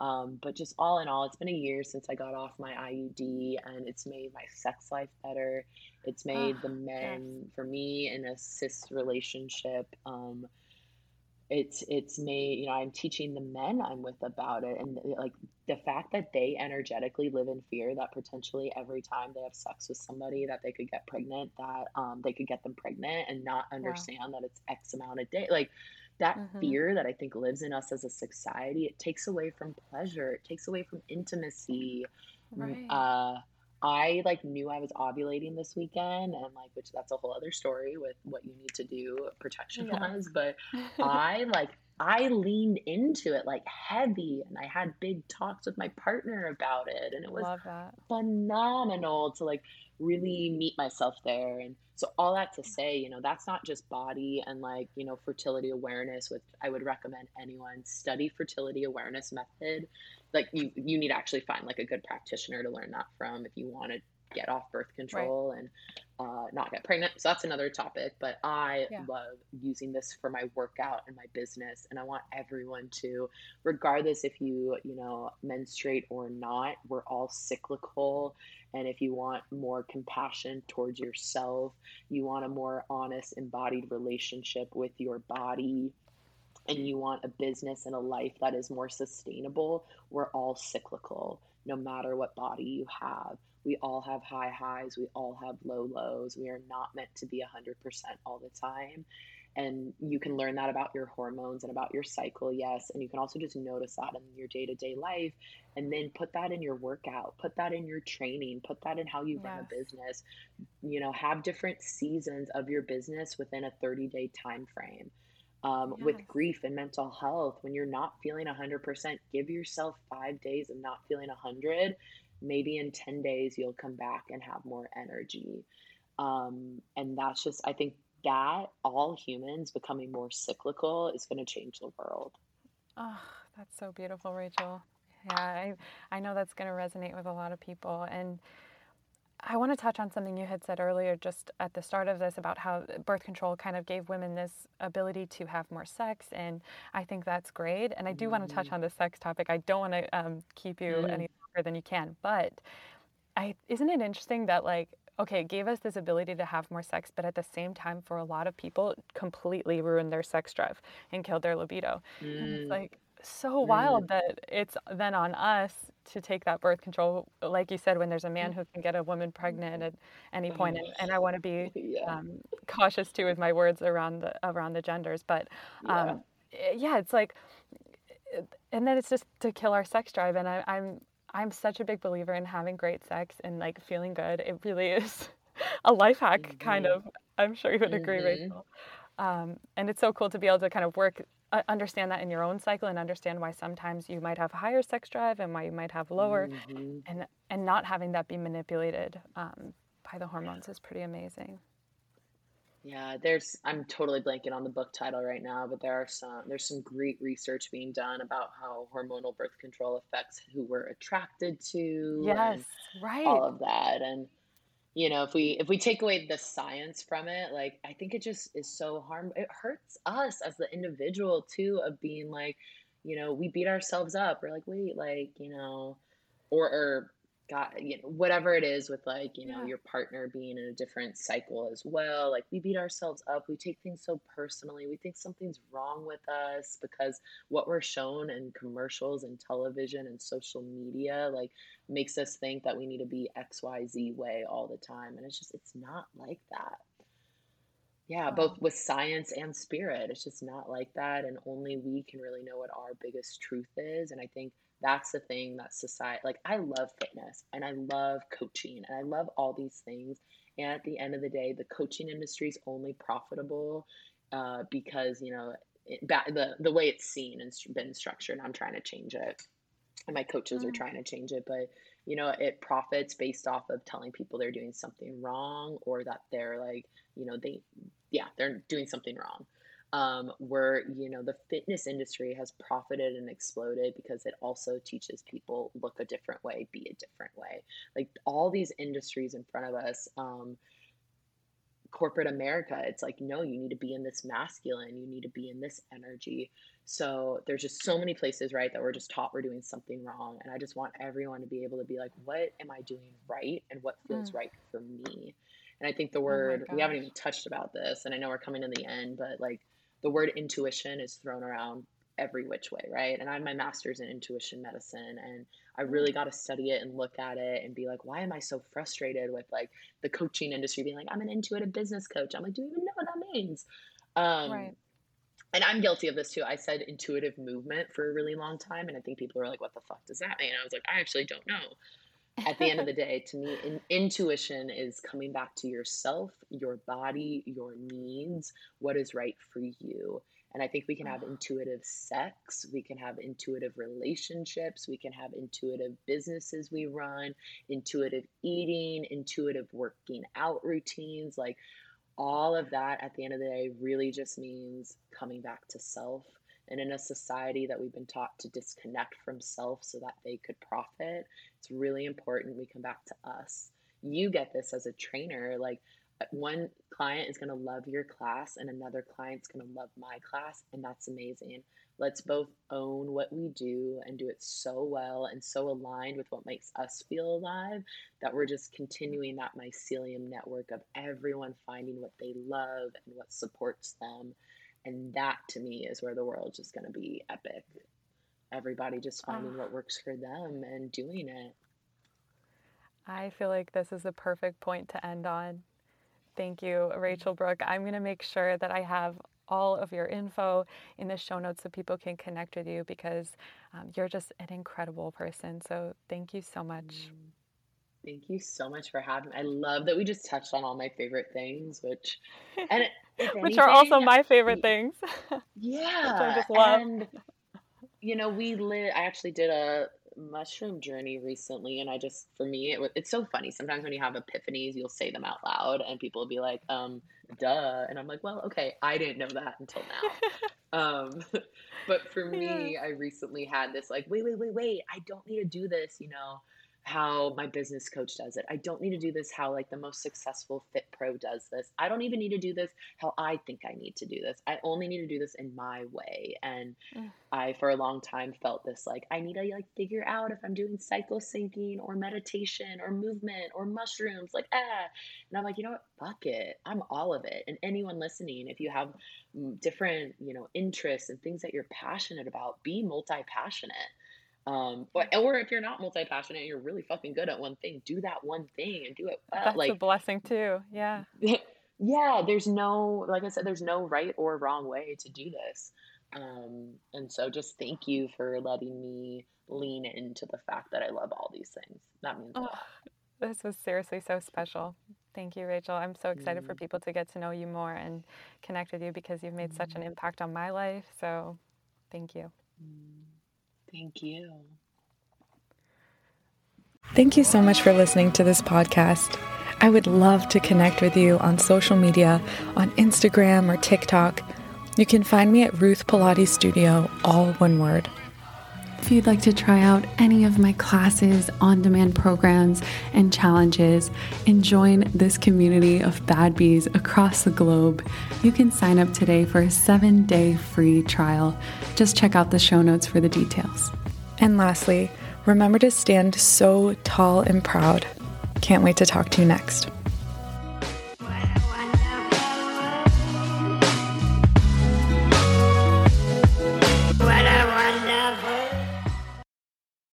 Um, but just all in all, it's been a year since I got off my IUD, and it's made my sex life better. It's Oh, made the yes. men, for me, in a cis relationship, um, it's it's made, you know, I'm teaching the men I'm with about it, and like the fact that they energetically live in fear that potentially every time they have sex with somebody that they could get pregnant, that um, they could get them pregnant, and not Wow. understand that it's X amount of day, like that hmm fear that I think lives in us as a society, it takes away from pleasure, it takes away from intimacy. Right. Uh, I like knew I was ovulating this weekend, and like, which that's a whole other story with what you need to do protection Yeah. wise, but I like I leaned into it like heavy, and I had big talks with my partner about it, and it was phenomenal to like really meet myself there. And so all that to say, you know, that's not just body and like, you know, fertility awareness, which I would recommend anyone study fertility awareness method. Like you you need to actually find like a good practitioner to learn that from if you want to get off birth Right. control and uh, not get pregnant. So that's another topic. But I Yeah. love using this for my workout and my business. And I want everyone to, regardless if you, you know, menstruate or not, we're all cyclical. And if you want more compassion towards yourself, you want a more honest, embodied relationship with your body, and you want a business and a life that is more sustainable, we're all cyclical, no matter what body you have. We all have high highs, we all have low lows. We are not meant to be 100% all the time. And you can learn that about your hormones and about your cycle, yes. And you can also just notice that in your day to day life and then put that in your workout, put that in your training, put that in how you run a business. You know, have different seasons of your business within a 30 day time frame um, with grief and mental health when you're not feeling 100% give yourself five days of not feeling 100 maybe in 10 days you'll come back and have more energy um, and that's just i think that all humans becoming more cyclical is going to change the world Oh, that's so beautiful, Rachael. Yeah, I, I know that's going to resonate with a lot of people. And I want to touch on something you had said earlier, just at the start of this, about how birth control kind of gave women this ability to have more sex. And I think that's great. And I do want to touch mm on the sex topic. I don't want to um, keep you mm, any longer than you can. But I, isn't it interesting that, like, okay, it gave us this ability to have more sex, but at the same time, for a lot of people, completely ruined their sex drive and killed their libido. And it's mm, like so wild that it's then on us to take that birth control, like you said, when there's a man mm, who can get a woman pregnant at any point. oh, And, and I want to be yeah um, cautious too with my words around the around the genders, but yeah um, eh, yeah, it's like, and then it's just to kill our sex drive. And I, I'm I'm such a big believer in having great sex and like feeling good. It really is a life hack, kind hmm of. I'm sure you would agree, hmm Rachael. Um, and it's so cool to be able to kind of work, understand that in your own cycle, and understand why sometimes you might have higher sex drive and why you might have lower, hmm and and not having that be manipulated um, by the hormones is pretty amazing. Yeah, there's I'm totally blanking on the book title right now, but there are some there's some great research being done about how hormonal birth control affects who we're attracted to Yes, right. all of that. And you know, if we if we take away the science from it, like I think it just is so harm it hurts us as the individual too of being like, you know, we beat ourselves up. We're like, wait, like, you know, or or got you know whatever it is with like you know Yeah. your partner being in a different cycle as well like we beat ourselves up we take things so personally we think something's wrong with us because what we're shown in commercials and television and social media like makes us think that we need to be xyz way all the time and it's just it's not like that yeah, Wow. both with science and spirit. It's just not like that. And only we can really know what our biggest truth is. And I think that's the thing that society, like, I love fitness and I love coaching and I love all these things. And at the end of the day, the coaching industry is only profitable uh, because, you know, it, the, the way it's seen and been structured, I'm trying to change it. And my coaches are Mm, trying to change it but you know it profits based off of telling people they're doing something wrong or that they're like you know they yeah they're doing something wrong um, where you know the fitness industry has profited and exploded because it also teaches people look a different way be a different way like all these industries in front of us um, corporate America, it's like, no, you need to be in this masculine, you need to be in this energy. So there's just so many places, right, that we're just taught we're doing something wrong. And I just want everyone to be able to be like, what am I doing right and what feels mm. right for me? And I think the Oh word, we haven't even touched about this, and I know we're coming to the end, but like the word intuition is thrown around every which way, right? And I have my master's in intuition medicine, and I really Mm, got to study it and look at it and be like, why am I so frustrated with like the coaching industry being like, I'm an intuitive business coach. I'm like, do you even know what that means? Um, Right. and I'm guilty of this too. I said intuitive movement for a really long time, and I think people are like, what the fuck does that mean? I was like, I actually don't know at the end of the day, to me, in, intuition is coming back to yourself, your body, your needs, what is right for you. And I think we can have Oh, intuitive sex, we can have intuitive relationships, we can have intuitive businesses we run, intuitive eating, intuitive working out routines. Like all of that at the end of the day really just means coming back to self. And in a society that we've been taught to disconnect from self so that they could profit, it's really important we come back to us. You get this as a trainer. Like uh, one client is going to love your class and another client's going to love my class. And that's amazing. Let's both own what we do and do it so well and so aligned with what makes us feel alive that we're just continuing that mycelium network of everyone finding what they love and what supports them. And that to me is where the world's just going to be epic. Everybody just oh, finding what works for them and doing it. I feel like this is the perfect point to end on. Thank you, Rachael Brooke. I'm going to make sure that I have all of your info in the show notes so people can connect with you because um, you're just an incredible person. So thank you so much. Mm, Thank you so much for having me. I love that we just touched on all my favorite things, which, and if Which are also my favorite things, which I yeah, just love. and you know, we lit. I actually did a mushroom journey recently, and I just, for me, it was. It's so funny. Sometimes when you have epiphanies, you'll say them out loud, and people will be like, "Um, duh," and I'm like, "Well, okay, I didn't know that until now." Um, but for Yeah. me, I recently had this like, wait, wait, wait, wait, I don't need to do this, you know, how my business coach does it. I don't need to do this how like the most successful fit pro does this. I don't even need to do this how I think I need to do this. I only need to do this in my way. And Mm, I for a long time felt this like I need to like figure out if I'm doing cycle syncing or meditation or movement or mushrooms like ah and I'm like you know what fuck it I'm all of it and anyone listening if you have mm, different you know interests and things that you're passionate about be multi-passionate um or, or if you're not multi-passionate and you're really fucking good at one thing do that one thing and do it well That's a blessing too. Yeah. yeah there's no like i said there's no right or wrong way to do this um and so just thank you for letting me lean into the fact that i love all these things that means a Oh, lot this was seriously so special. Thank you, Rachael. I'm so excited for mm, people to get to know you more and connect with you because you've made such an mm, impact on my life. So thank you. mm. Thank you Thank you so much for listening to this podcast. I would love to connect with you on social media, on Instagram or TikTok. You can find me at Ruth Pilates Studio, all one word. If you'd like to try out any of my classes, on demand programs, and challenges, and join this community of bad bees across the globe, you can sign up today for a seven day free trial. Just check out the show notes for the details. And lastly, remember to stand so tall and proud. Can't wait to talk to you next.